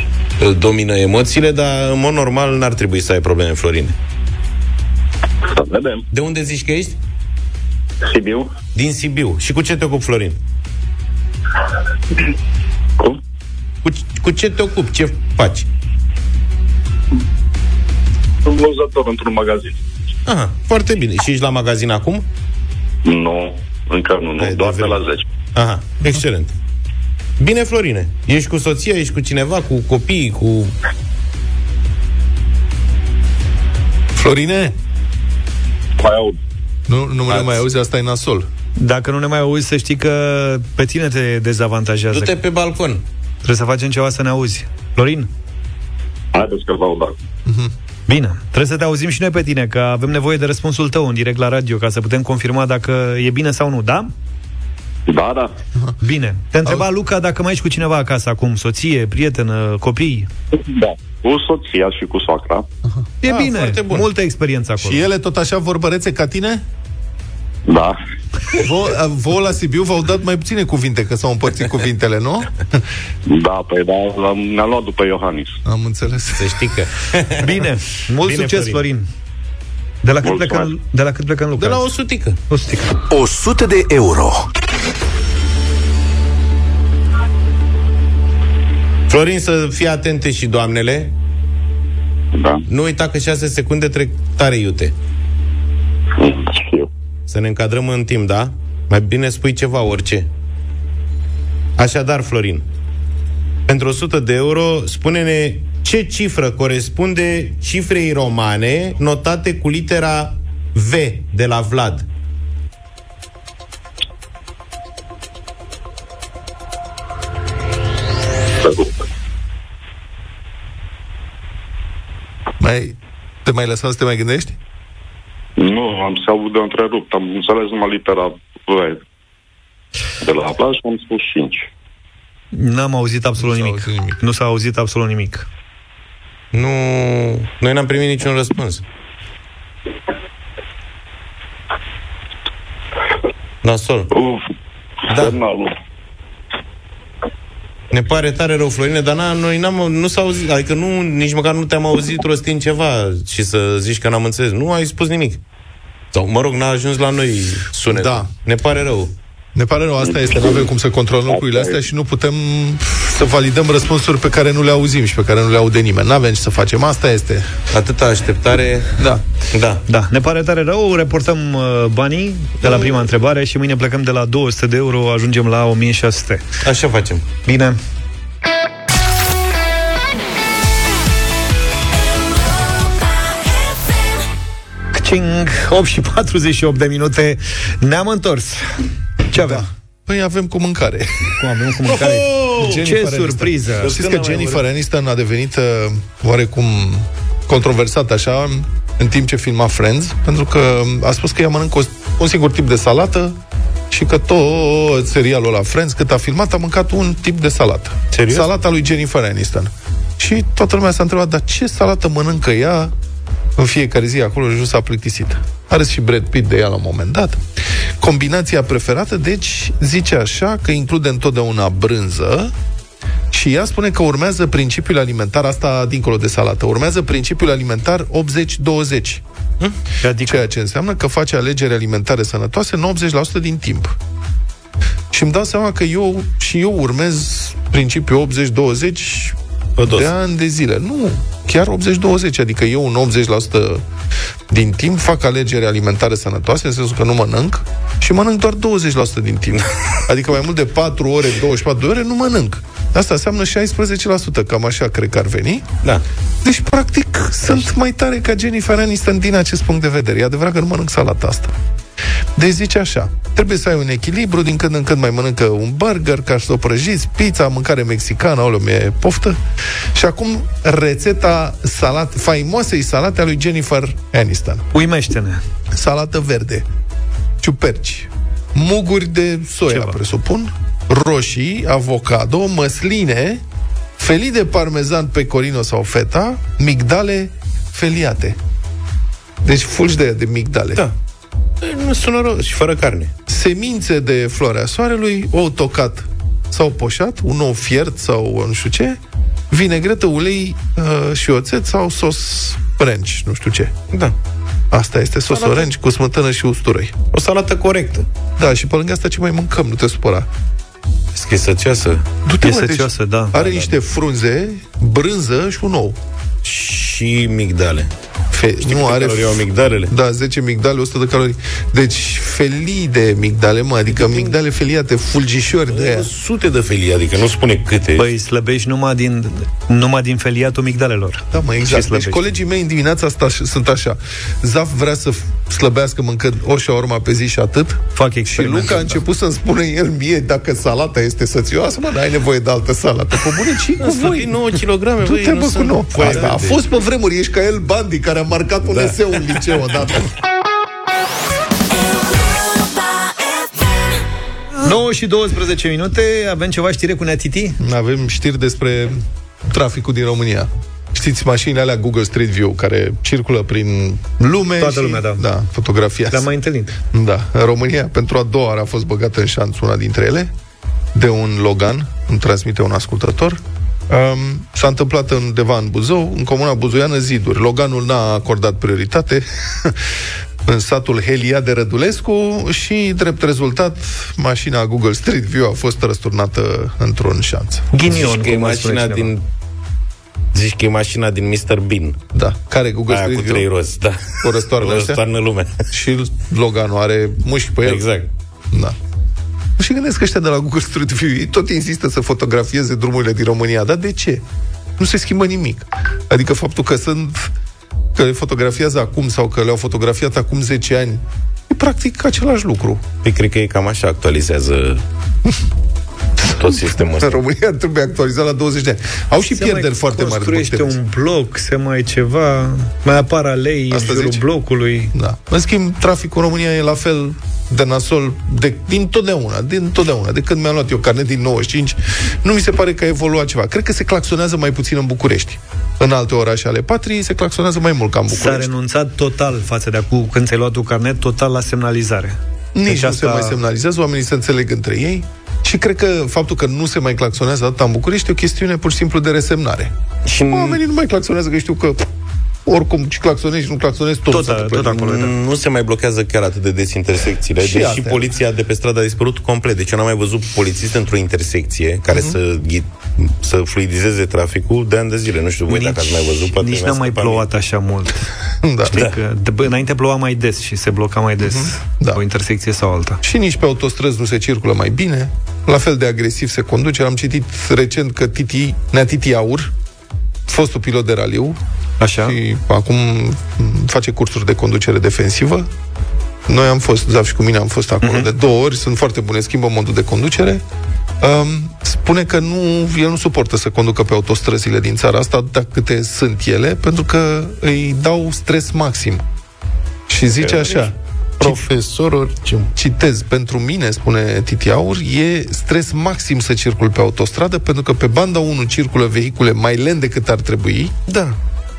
uh, domină emoțiile, dar în mod normal n-ar trebui să ai probleme, Florine. Să vedem. De unde zici că ești? Sibiu? Din Sibiu. Și cu ce te ocupi, Florin? Cum? Cu, cu ce te ocupi? Ce faci? Sunt vânzător într-un magazin. Aha, foarte bine. Și ești la magazin acum? Nu, încă nu, nu Ai, doar de de la vreme. 10. Aha, excelent. Bine, Florine. Ești cu soția, ești cu cineva, cu copii, cu... Florine? Mai aud. Nu, nu mă Ați- mai auzi, asta e nasol. Dacă nu ne mai auzi, să știi că pe tine te dezavantajează. Du-te pe balcon. Trebuie să facem ceva să ne auzi. Florin? Haideți că vă aud acum. Bine, trebuie să te auzim și noi pe tine, că avem nevoie de răspunsul tău în direct la radio, ca să putem confirma dacă e bine sau nu, da? Da, da. Bine. Te întreba Luca dacă mai ești cu cineva acasă acum, soție, prietenă, copii. Da. Cu soția și cu soacra. E Ah, bine, foarte bun. multă experiență acolo. Și ele tot așa vorbărețe ca tine? Da. Vă, vouă la Sibiu v-au dat mai puține cuvinte, că s-au împărțit cuvintele, nu? Da, păi da, l-am- ne-a luat după Iohannis. Am înțeles. Să știi că... Bine, mult Bine, succes, Florin. Florin. De la cât Mulțumesc. plecăm, de la cât plecăm De Luca? la o sutică. o sutică. 100 de euro. Florin, să fie atente și doamnele. Da. Nu uita că 6 secunde trec tare iute. Știu. Să ne încadrăm în timp, da? Mai bine spui ceva, orice. Așadar, Florin, pentru 100 de euro, spune-ne ce cifră corespunde cifrei romane notate cu litera V de la Vlad. Mai, te mai lăsăm să te mai gândești? Nu, am să aud de întrerupt. Am înțeles numai litera V. De la plaj am spus 5. N-am auzit absolut Nu s-a nimic. auzit nimic. Nu s-a auzit absolut nimic. Nu... Noi n-am primit niciun răspuns. Nasol. Uf, Da. semnalul. Ne pare tare rău, Florine, dar na, noi n-am, nu s-a auzit, adică nu, nici măcar nu te-am auzit rostind ceva și să zici că n-am înțeles. Nu ai spus nimic. Sau, mă rog, n-a ajuns la noi sunet. Da. Ne pare rău. Ne pare rău, asta este, nu avem cum să controlăm lucrurile astea și nu putem să validăm răspunsuri pe care nu le auzim și pe care nu le aude nimeni. N-avem ce să facem, asta este. Atâta așteptare. Da. Da. Da, ne pare tare rău, reportăm uh, banii de la prima întrebare și mâine plecăm de la 200 de euro, ajungem la 1600. Așa facem. Bine. Cing, 8 și 48 de minute Ne-am întors Ce avem? Păi avem cu mâncare. Cum avem cu mâncare? Jennifer Ce Aniston. surpriză! Știți că Jennifer Aniston a devenit uh, oarecum controversat așa în timp ce filma Friends, pentru că a spus că ea mănâncă o, un singur tip de salată și că tot serialul la Friends, cât a filmat, a mâncat un tip de salată. Serios? Salata lui Jennifer Aniston. Și toată lumea s-a întrebat, dar ce salată mănâncă ea în fiecare zi acolo și nu s-a plictisit. Are și Brad Pitt de ea la un moment dat. Combinația preferată, deci, zice așa că include întotdeauna brânză și ea spune că urmează principiul alimentar, asta dincolo de salată, urmează principiul alimentar 80-20. Adică, Ceea ce înseamnă că face alegeri alimentare sănătoase în 80% din timp. Și îmi dau seama că eu și eu urmez principiul 80-20 de ani de zile. Nu, chiar 80-20, adică eu în 80% din timp fac alegeri alimentare sănătoase, în sensul că nu mănânc, și mănânc doar 20% din timp. Adică mai mult de 4 ore, 24 de ore nu mănânc. Asta înseamnă 16%, cam așa cred că ar veni. Da. Deci, practic, sunt mai tare ca Jennifer Aniston din acest punct de vedere. E adevărat că nu mănânc salata asta. Deci zice așa, trebuie să ai un echilibru, din când în când mai mănâncă un burger, cartofi pizza, mâncare mexicană, aoleu, mi-e poftă. Și acum rețeta salat, faimoasei salate a lui Jennifer Aniston. Uimește-ne. Salată verde, ciuperci, muguri de soia, Ceva. presupun, roșii, avocado, măsline, felii de parmezan pecorino sau feta, migdale feliate. Deci fulgi de, de migdale. Da. Nu sună rău și fără carne. Semințe de floarea soarelui, ou tocat sau poșat, un ou fiert sau nu știu ce, vinegretă, ulei uh, și oțet sau sos ranch, nu știu ce. Da. Asta este sos Salată. ranch cu smântână și usturoi. O salată corectă. Da, și pe lângă asta ce mai mâncăm, nu te supăra. Schițăcioasă. Du-te, E mă, deci săcioasă, da. Are niște frunze, brânză și un ou. Și migdale. Fe- nu câte are calorii au migdalele? Da, 10 migdale, 100 de calorii. Deci felii de migdale, mă, adică migdale feliate, fulgișori de aia. Sute de felii, adică nu spune câte. Păi slăbești numai din, numai din feliatul migdalelor. Da, mă, Și exact. Deci slăbești. colegii mei în dimineața asta ș- sunt așa. Zaf vrea să f- slăbească mâncând o șaorma pe zi și atât. Fac Și experimente. Luca a început să-mi spună el mie dacă salata este sățioasă, mă, n-ai nevoie de altă salată. Pe bune, ce cu voi? 9 kg, Tu te bă cu nou. Păi, Asta a fost pe vremuri, ești ca el Bandi, care a marcat un Da. eseu în liceu odată. 9 și 12 minute, avem ceva știre cu Neatiti? Avem știri despre traficul din România. Știți mașinile alea Google Street View care circulă prin lume Toată și, lumea, da. da fotografia. Le-am mai întâlnit. Da, în România pentru a doua oară a fost băgată în șanț una dintre ele de un Logan, îmi transmite un ascultător. Um, s-a întâmplat undeva în Buzău, în comuna buzoiană Ziduri. Loganul n-a acordat prioritate în satul Helia de Rădulescu și, drept rezultat, mașina Google Street View a fost răsturnată într-un șanț. Ghinion, Zici că e cum ar spune mașina cineva. din... Zici că e mașina din Mr. Bean. Da, care Google Aia Street cu View? trei roți, da. O răstoarnă O ăștia? răstoarnă lumea. Și Loganul are mușchi pe el. Exact. Da. Și gândesc că ăștia de la Google Street View ei tot insistă să fotografieze drumurile din România. Dar de ce? Nu se schimbă nimic. Adică faptul că sunt că le fotografiază acum sau că le-au fotografiat acum 10 ani e practic același lucru. Păi cred că e cam așa actualizează tot sistemul În ăsta. România trebuie actualizat la 20 de ani. Au și Se pierderi mai foarte mari. după construiește câte un bloc, se mai ceva, mai apar alei Asta în jurul zici? blocului. Da. În schimb, traficul în România e la fel de nasol de, din totdeauna, din totdeauna. De când mi-am luat eu carnet din 95, nu mi se pare că a evoluat ceva. Cred că se claxonează mai puțin în București. În alte orașe ale patriei se claxonează mai mult ca în S-a București. renunțat total față de acum când ți-ai luat tu carnet, total la semnalizare. Nici Deci nu asta- se mai semnalizează, oamenii se înțeleg între ei și cred că faptul că nu se mai claxonează atât în București e o chestiune pur și simplu de resemnare. Și Oamenii nu mai claxonează, că știu că oricum și claxonezi și nu claxonezi tot, Tot, se întâmplă. tot acolo, da. nu se mai blochează chiar atât de des intersecțiile, Și deși astea. poliția de pe stradă a dispărut complet. Deci eu n-am mai văzut polițist într-o intersecție care Mhm. să, ghi- să fluidizeze traficul de ani de zile. Nu știu voi dacă ați mai văzut. Poate nici mi-a n-a mai scăpat plouat așa mult. Da. Știi că de, bă, înainte ploua mai des și se bloca mai des Da. o intersecție sau alta. Și nici pe autostrăzi nu se circulă mai bine, la fel de agresiv se conduce. Am citit recent că Titi, Nea Titi Aur, fostul pilot de raliu, Așa? și acum m, face cursuri de conducere defensivă. Noi am fost, Zaf și cu mine am fost acolo Mhm. de două ori, sunt foarte bune, schimbă modul de conducere Um, spune că nu, el nu suportă să conducă pe autostrăzile din țara asta, atâta câte sunt ele, pentru că îi dau stres maxim. Și zice așa, Profesor orice. citez, pentru mine, spune Titi Aur, e stres maxim să circul pe autostradă, pentru că pe banda 1 circulă vehicule mai lent decât ar trebui, Da.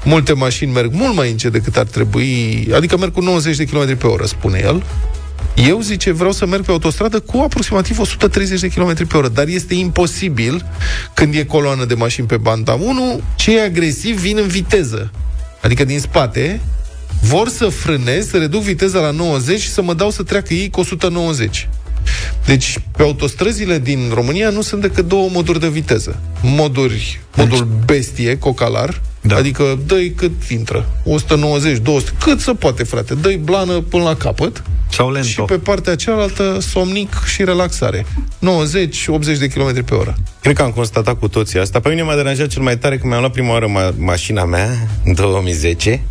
multe mașini merg mult mai încet decât ar trebui, adică merg cu 90 de km pe oră, spune el. Eu, zice, vreau să merg pe autostradă cu aproximativ 130 de km pe oră, dar este imposibil când e coloană de mașini pe banda 1, cei agresivi vin în viteză. Adică din spate, vor să frânez, să reduc viteza la 90 și să mă dau să treacă ei cu 190. Deci, pe autostrăzile din România nu sunt decât două moduri de viteză. Moduri, modul bestie, cocalar, da. adică dă cât intră. 190, 200, cât se poate, frate. dă blană până la capăt. Sau lento. Și pe partea cealaltă, somnic și relaxare. 90-80 de km pe oră. Cred că am constatat cu toții asta. Pe mine m-a deranjat cel mai tare că mi-am luat prima oară ma- mașina mea în 2010,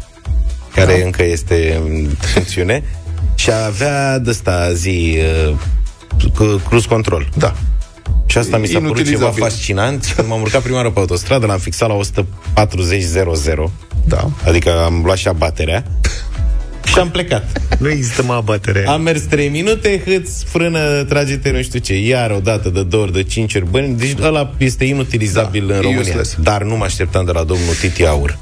care da. încă este în funcțiune, și avea de ăsta zi uh, cu cruise control. Da. Și asta mi s-a părut ceva Inutilizabil. fascinant. Când m-am urcat prima oară pe autostradă, l-am fixat la 140-00. Da. Adică am luat și abaterea. Și am plecat. Nu există mai abatere. Am mers 3 minute, hâț, frână, trage-te, nu știu ce. Iar o dată, de două ori, de cinci ori bani. Deci ăla este inutilizabil Da, în e România. useless. Dar nu mă așteptam de la domnul Titi Aur.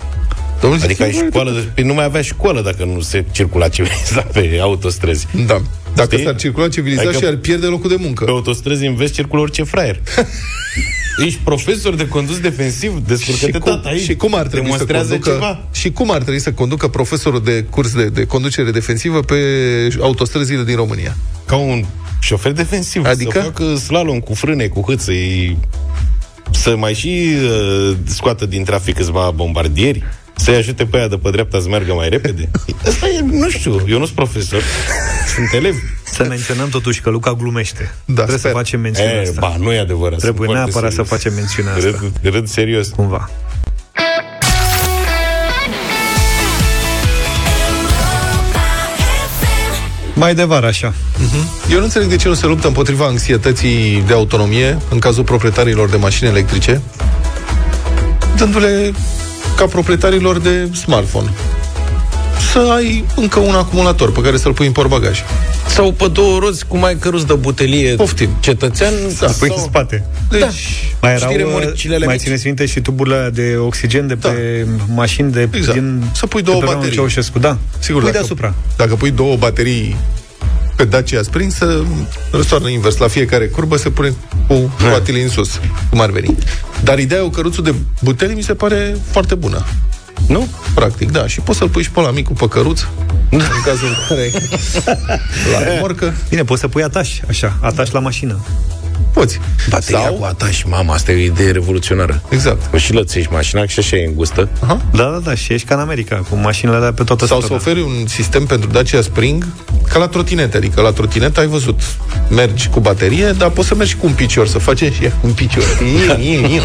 Domnul Adică ai zice, școală, de... Păi nu mai avea școală dacă nu se circula civilizat pe autostrăzi. Da. Dacă Știi? s-ar circula civilizat Adică și ar pierde locul de muncă. Pe autostrăzi în vest circulă orice fraier. Ești profesor de condus defensiv, și, descurcă-te cum, tata aici. și cum ar trebui să Demonstrează conducă ceva. și cum ar trebui să conducă profesorul de curs de, de conducere defensivă pe autostrăzile din România? Ca un șofer defensiv. Adică? Să facă slalom cu frâne, cu hâță, e... să mai și uh, scoată din trafic câțiva bombardieri, să-i ajute pe aia de pe dreapta să meargă mai repede. Asta e, nu știu, eu nu sunt profesor, sunt elev. Să menționăm totuși că Luca glumește. Da, Trebuie sper. să facem mențiunea E, asta. ba, nu e adevărat. Trebuie sunt foarte neapărat să serios. facem mențiunea asta. Râd, râd serios. Cumva. Mai de vară, așa. Eu nu înțeleg de ce nu se luptă împotriva anxietății de autonomie în cazul proprietarilor de mașini electrice, dându-le ca proprietarilor de smartphone să ai încă un acumulator pe care să-l pui în portbagaj. Sau pe două roți cu mai căruți de butelie Poftim. cetățean. Da, Păi sau... în spate. Deci, Mai Știi erau, remorcile mai mici? țineți minte și tuburile alea de oxigen de pe mașini de Exact. din, Să pui de două pe vremea lui baterii. Ceaușescu, da. sigur, Pui dacă, deasupra. dacă pui două baterii pe Dacia Spring, să răstoarnă invers. La fiecare curbă se pune cu roatile în sus, cum ar veni. Dar ideea cu căruțul de buteli mi se pare foarte bună. Nu? Practic, da. Și poți să-l pui și pe la micul pe căruț, în cazul în care la remorcă, Bine, poți să pui ataș, așa, ataș la mașină. Poți. Bateria Sau- cu ataș, mama, asta e o idee revoluționară. Exact. O și lățești mașina și așa e îngustă. Aha. Da, da, da, și ești ca în America, cu mașinile alea pe toată Sau să strada. oferi un sistem pentru Dacia Spring ca la trotinete, adică la trotinetă ai văzut, mergi cu baterie, dar poți să mergi cu un picior, să faci și cu un picior. Iu, iu, iu.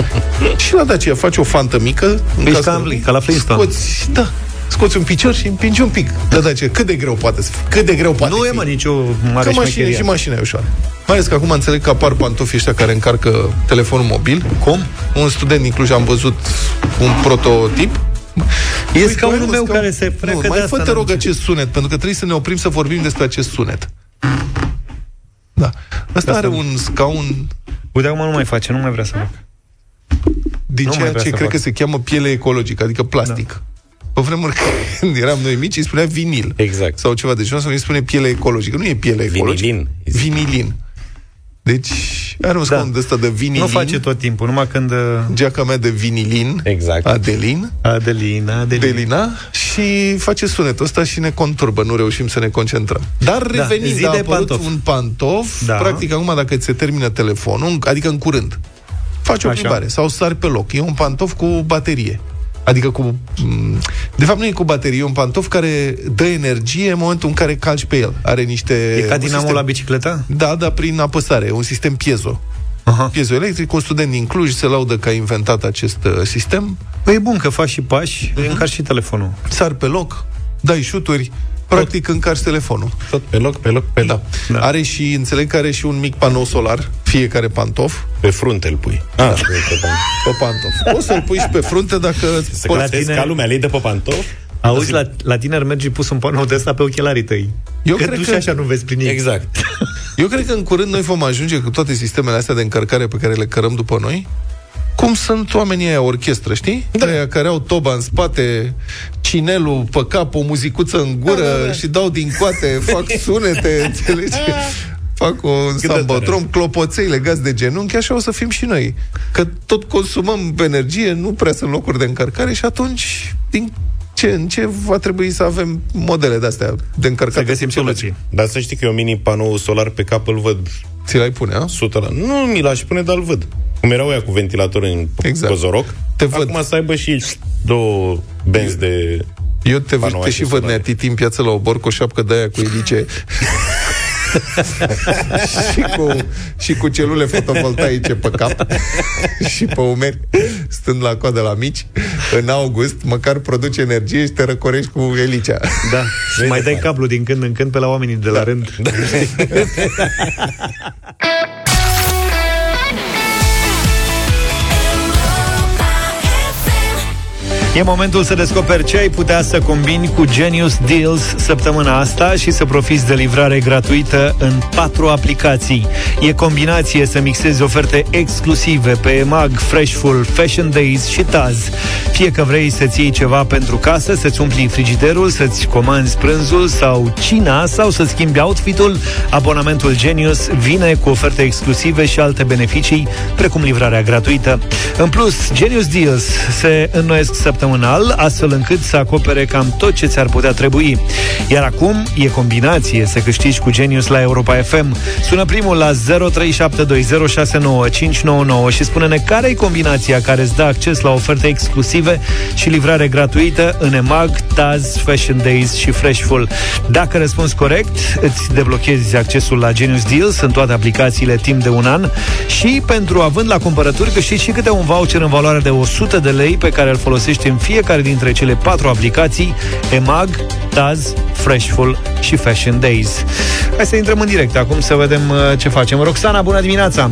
și la Dacia faci o fantă mică, în Ești caz ca că- în- ca la Flintstone. Scoți, da, scoți un picior și împingi un pic. Da, Dacia, cât de greu poate să fie? Cât de greu poate Nu fi? e, mă, nicio mare Că mașină șmecherie. și mașina e ușoară. Mai ales că acum înțeleg că apar pantofii ăștia care încarcă telefonul mobil. Cum? Un student din Cluj am văzut un prototip. E Uite, scaunul mai, mă, meu scaun- care se freacă nu, de mai asta, fă te n-am rog ce- acest sunet, pentru că trebuie să ne oprim să vorbim despre acest sunet. Da. Asta are un scaun Uite, acum nu mai face, nu mai vrea să facă. din Nu mai ceea vrea ce să cred facă. că se cheamă piele ecologică, adică plastic. Da. Pe vremuri când eram noi mici, îi spunea vinil. Exact. Sau ceva de genul, sau îi spune piele ecologică. Nu e piele ecologică. Vinilin. Vinilin. Deci, are un scaun de ăsta de vinilin. Nu face tot timpul, numai când... uh, Geaca mea de vinilin. Exact. Adelin. Adelina, Adelina. Delina și face sunetul ăsta și ne conturbă, nu reușim să ne concentrăm. Dar revenind, zi da, a de apărut pantof. un pantof, Da. practic acum dacă ți se termină telefonul, adică în curând, faci o Așa. plimbare sau sari pe loc. E un pantof cu baterie. Adică cu... m, De fapt nu e cu baterie, e un pantof care dă energie în momentul în care calci pe el. Are niște... E ca un dinamo sistem- la bicicletă? Da, dar prin apăsare, un sistem piezo. Aha. Piezoelectric, un student din Cluj se laudă că a inventat acest uh, sistem Păi e bun că faci și pași, Mhm. uh-huh. încarci și telefonul. sar pe loc, dai șuturi, Practic încarci telefonul. Tot pe loc, pe loc, pe Da. da. Are și, înțeleg că are și un mic panou solar, fiecare pantof. Pe frunte îl pui. Da. Pe, pe pantof. Poți să-l pui și pe frunte dacă Să poți. clatezi ca lumea, le dă pe pantof. Auzi, la, la tine ar merge pus un panou de ăsta pe ochelarii tăi. Eu că cred tu că- și așa nu vezi prin ei. Exact. Eu cred că în curând noi vom ajunge cu toate sistemele astea de încărcare pe care le cărăm după noi, cum sunt oamenii aia orchestră, știi? Da. Aia care au toba în spate, cinelul pe cap, o muzicuță în gură da, da, da. și dau din coate, fac sunete, înțelegi? Fac un de sambotrom, tare. clopoței legați de genunchi, așa o să fim și noi. Că tot consumăm energie, nu prea sunt locuri de încărcare și atunci, din ce în ce va trebui să avem modele de-astea de încărcare. Să găsim soluții. Dar să știi că eu mini panou solar pe cap îl văd Ți l-ai pune, a? 100 la... Nu mi l-aș pune, dar îl văd. Cum erau ea cu ventilator în Exact. exact. cozoroc. Te văd. Acum să aibă și două benzi de... Eu te, Panoace te și văd solare. neatiti în piață la obor cu o șapcă de aia cu elice și, cu, și cu celule fotovoltaice pe cap și pe umeri, stând la coadă la mici, în august, măcar produce energie și te răcorești cu elicea. Da, și mai dai cablu din când în când pe la oamenii de la rând. Da. E momentul să descoperi ce ai putea să combini cu Genius Deals săptămâna asta și să profiți de livrare gratuită în patru aplicații. E combinație să mixezi oferte exclusive pe EMAG, Freshful, Fashion Days și Taz. Fie că vrei să-ți iei ceva pentru casă, să-ți umpli frigiderul, să-ți comanzi prânzul sau cina sau să schimbi outfitul, abonamentul Genius vine cu oferte exclusive și alte beneficii, precum livrarea gratuită. În plus, Genius Deals se înnoiesc săptămânal, astfel încât să acopere cam tot ce ți-ar putea trebui. Iar acum e combinație să câștigi cu Genius la Europa FM. Sună primul la 0372069599 și spune-ne care e combinația care îți dă acces la oferte exclusive și livrare gratuită în EMAG, Taz, Fashion Days și Freshful. Dacă răspunzi corect, îți deblochezi accesul la Genius Deals în toate aplicațiile timp de un an și pentru având la cumpărături câștigi și câte un voucher în valoare de 100 de lei pe care îl folosești în fiecare dintre cele patru aplicații EMAG, Taz, Freshful și Fashion Days. Hai să intrăm în direct acum să vedem uh, ce facem. Roxana, bună dimineața!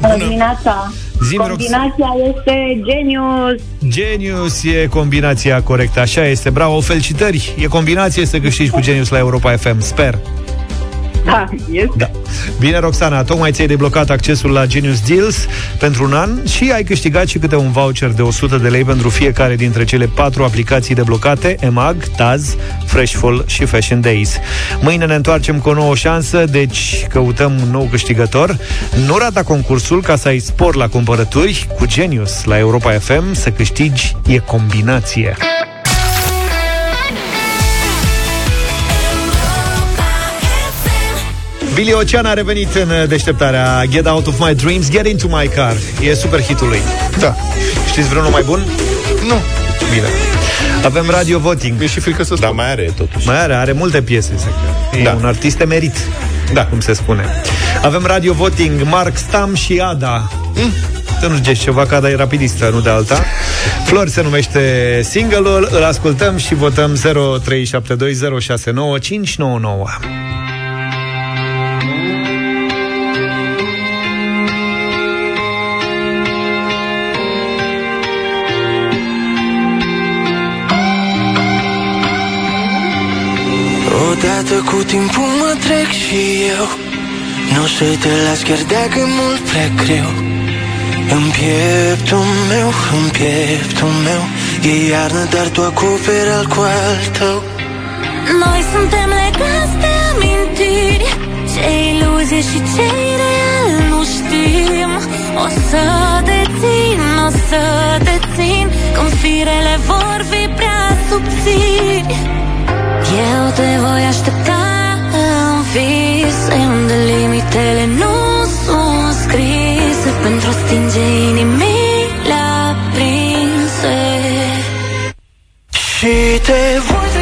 Bună dimineața! Zi-mi, Rox- Combinația este genius. Genius e combinația corectă, așa este. Bravo, felicitări! E combinație să câștigi cu Genius la Europa FM, sper. Da, este. Da. Bine, Roxana, tocmai ți-ai deblocat accesul la Genius Deals pentru un an și ai câștigat și câte un voucher de 100 de lei pentru fiecare dintre cele patru aplicații deblocate, EMAG, Taz, Freshful și Fashion Days. Mâine ne întoarcem cu o nouă șansă, deci căutăm un nou câștigător. Nu rata concursul ca să ai spor la cumpărături cu Genius la Europa FM să câștigi e combinație. Billy Ocean a revenit în uh, deșteptarea Get Out of My Dreams, Get Into My Car. E super hitul lui. Da. Știți vreunul mai bun? Nu. Bine. Avem radio voting. Mi-e și frică să Dar spun. mai are totuși. Mai are, are multe piese. zic. E Da. un artist emerit, Da. cum se spune. Avem radio voting, Mark Stam și Ada. Mm. Să nu ziceți ceva, că Ada e rapidistă, nu de alta. Flor se numește single-ul, îl ascultăm și votăm 0372069599. Odată cu timpul mă trec și eu. Nu o să te las chiar dacă e mult prea greu. În pieptul meu, în pieptul meu E iarnă, dar tu acoperi al cu al tău. Noi suntem legați de amintiri Ce iluzie și ce real nu știm. O să te țin, o să te țin Când firele vor fi prea subțiri Eu te voi aștepta în vise Unde limitele nu sunt scrise Pentru a stinge inimile aprinse. Și te voi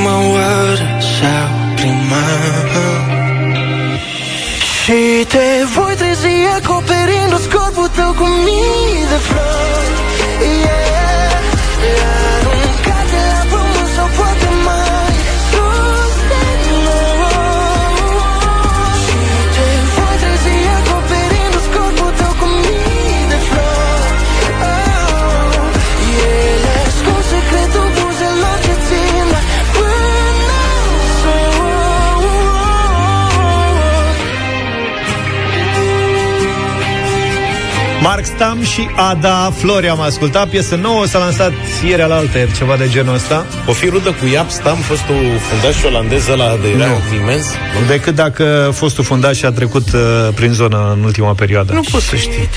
ultima oară sau prima Și te voi trezi acoperind corpul tău cu mii de flori. Yeah, aruncate Mark Stam și Ada Flori am ascultat Piesă nouă, s-a lansat ieri al alter Ceva de genul ăsta O fi rudă cu Iap Stam, fostul fundaș olandez ăla de era Nu. imens? Decât dacă fostul fundaș a trecut uh, prin zonă în ultima perioadă Nu poți să știi.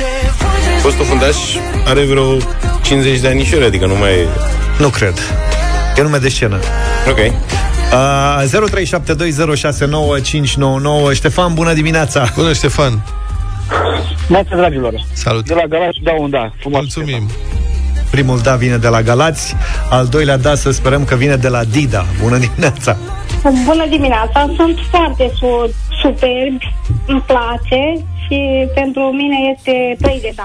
Fostul fundaș are vreo 50 de anișori, adică nu mai e... Nu cred E nume de scenă Ok. Uh, 0372069599 Ștefan, bună dimineața Bună, Ștefan Neața, dragilor. Salut. De la Galați dau un da. Frumos. Mulțumim. Primul da vine de la Galați Al doilea da să sperăm că vine de la Dida. Bună dimineața! Bună dimineața, sunt foarte su- superbi, îmi place și pentru mine este 3 de da.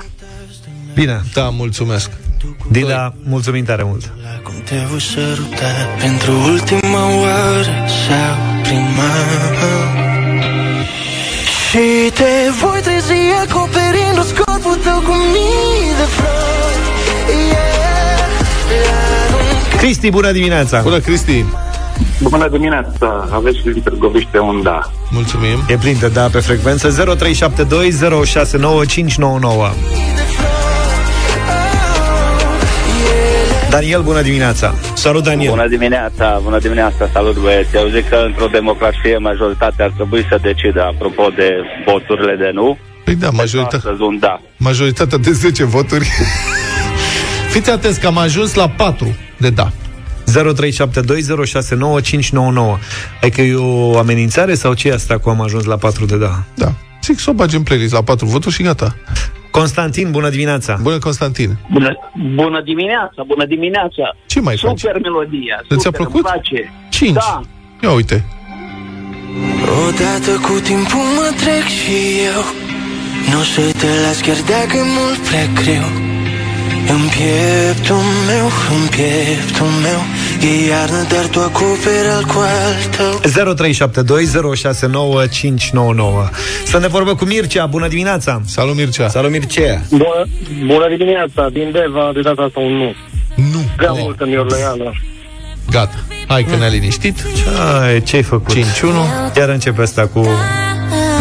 Bine. Da, mulțumesc. Dida, mulțumim tare mult. Cum te voi săruta pentru ultima oară sau prima Și te voi trezi acoperind corpul tău cu mii de flori. Yeah, Cristi, bună dimineața! Bună, Cristi! Bună dimineața, aveți din Târgoviște un da. Mulțumim! E plin de da pe frecvență. 0372069599 Daniel, bună dimineața Salut, Daniel Bună dimineața, bună dimineața, salut băieți. Eu zic că într-o democrație majoritatea ar trebui să decidă apropo de voturile de nu. Păi da, majoritatea Astăzi un da. Majoritatea de 10 voturi Fiți atenți că am ajuns la 4 de da 0372069599 Adică e o amenințare sau ce e asta cu am ajuns la 4 de da? Da Zic să o bagi în playlist la 4 voturi și gata Constantin, bună dimineața Bună, Constantin Bună, bună dimineața, bună dimineața. Ce mai faci? Super melodia. Ți-a super, plăcut? Îmi place. 5 Da. Ia uite Odată cu timpul mă trec și eu Nu o să te las chiar dacă e mult prea greu În pieptul meu, în pieptul meu E iarnă, dar tu acoperi al cu al tău. 0372069599 Să ne vorbă cu Mircea, bună dimineața. Salut Mircea. Salut, Mircea. Bună, bună dimineața, din Deva, de data asta un nu. Nu. Prea multă miorlăială. Gata. Hai că ne-a liniștit. Ai, ce-ai făcut? 5-1 Iar începe asta cu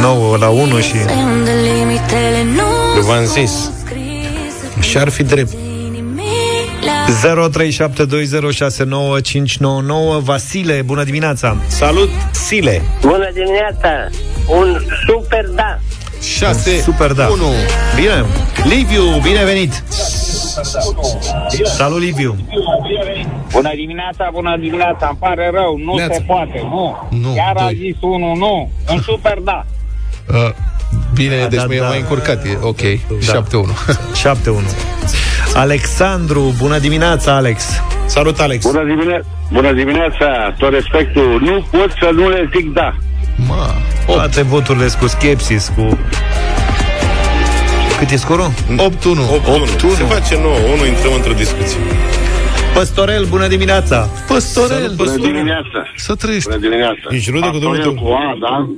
9 la 1 și... Unde limitele nu Eu v-am zis Și ar fi drept. 0372069599 Vasile, bună dimineața. Salut, Sile. Bună dimineața, un super da. 6 Super, da. 1 Bine, Liviu, bine venit Salut, Liviu. Bună dimineața, bună dimineața, îmi pare rău, nu Neața. se poate, nu. Nu, Chiar a doi. zis unul nu, un super da. uh, Bine, Da, deci da, mi-e da. mai încurcat e, Ok, Da. 7-1 7-1 Alexandru, bună dimineața, Alex! Salut, Alex! Bună, dimine- Bună dimineața, tot respectul. Nu pot să nu le zic da. Ma, Toate voturile sunt cu skepsis, cu... Cât e scorul? 8-1. 8-1. Se face nouă, unul intrăm într-o discuție. Păstorel, bună dimineața! Păstorel, Bună dimineața. să trăiești. Bună dimineața. Ești rude cu domnul Pastorel tău? cu A, da?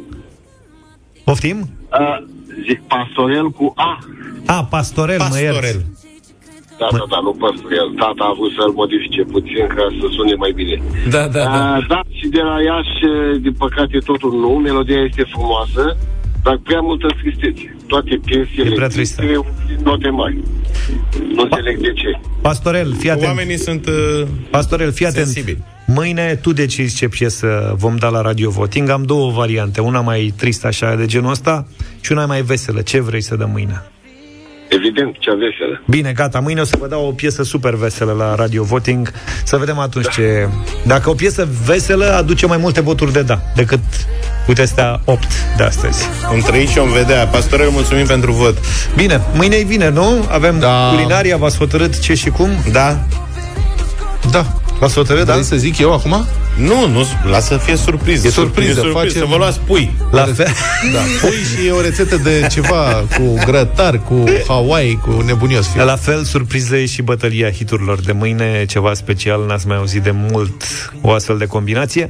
Poftim? Uh, zic pastorel cu A. A, pastorel, mă ierți. Pastorel. Da, da, da, nu pastorel. Tata a vrut să-l modifice puțin ca să sune mai bine. Da, da, da. Uh, da, și de la Iași, din păcate, totul nu. Melodia este frumoasă, dar prea multă tristețe. Toate piesele E prea tristă. există, note mari. Nu înțeleg de ce. Pastorel, fii atent. Oamenii sunt... Uh, Pastorel, fii atent. Sensibili. Mâine tu decizi ce piesă vom da la Radio Voting. Am două variante. Una mai tristă așa de genul ăsta și una mai veselă. Ce vrei să dăm mâine? Evident, cea veselă. Bine, gata, mâine o să vă dau o piesă super veselă la Radio Voting Să vedem atunci ce... Dacă o piesă veselă aduce mai multe voturi de da Decât, uite, astea 8 de astăzi un trăi și om vedea. Pastorel, mulțumim pentru vot. Bine, mâine e vineri, nu? Avem Da. culinaria, v-ați hotărât ce și cum? Da? Da. V-ați hotărât, da? Vrei să zic eu acum? Nu, nu, lasă să fie surpriză. E surpriză, E surpriză. facem- Să vă luați pui. La fel... Da, pui și e o rețetă de ceva cu grătar, cu Hawaii, cu nebunios. Fie. La fel, surpriză e și bătălia hiturilor de mâine, ceva special, n-ați mai auzit de mult o astfel de combinație.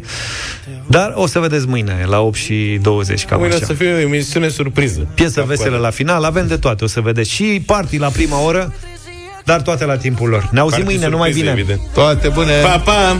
Dar o să vedeți mâine, la 8 și 20, cam Mâine o așa. să fie o emisiune surpriză. Piesă Da, veselă poate. la final, avem de toate, o să vedeți. Și party la prima oră, dar toate la timpul lor. Ne auzim Party mâine, numai surpriză, bine! evident. Toate bune! Pa, pa!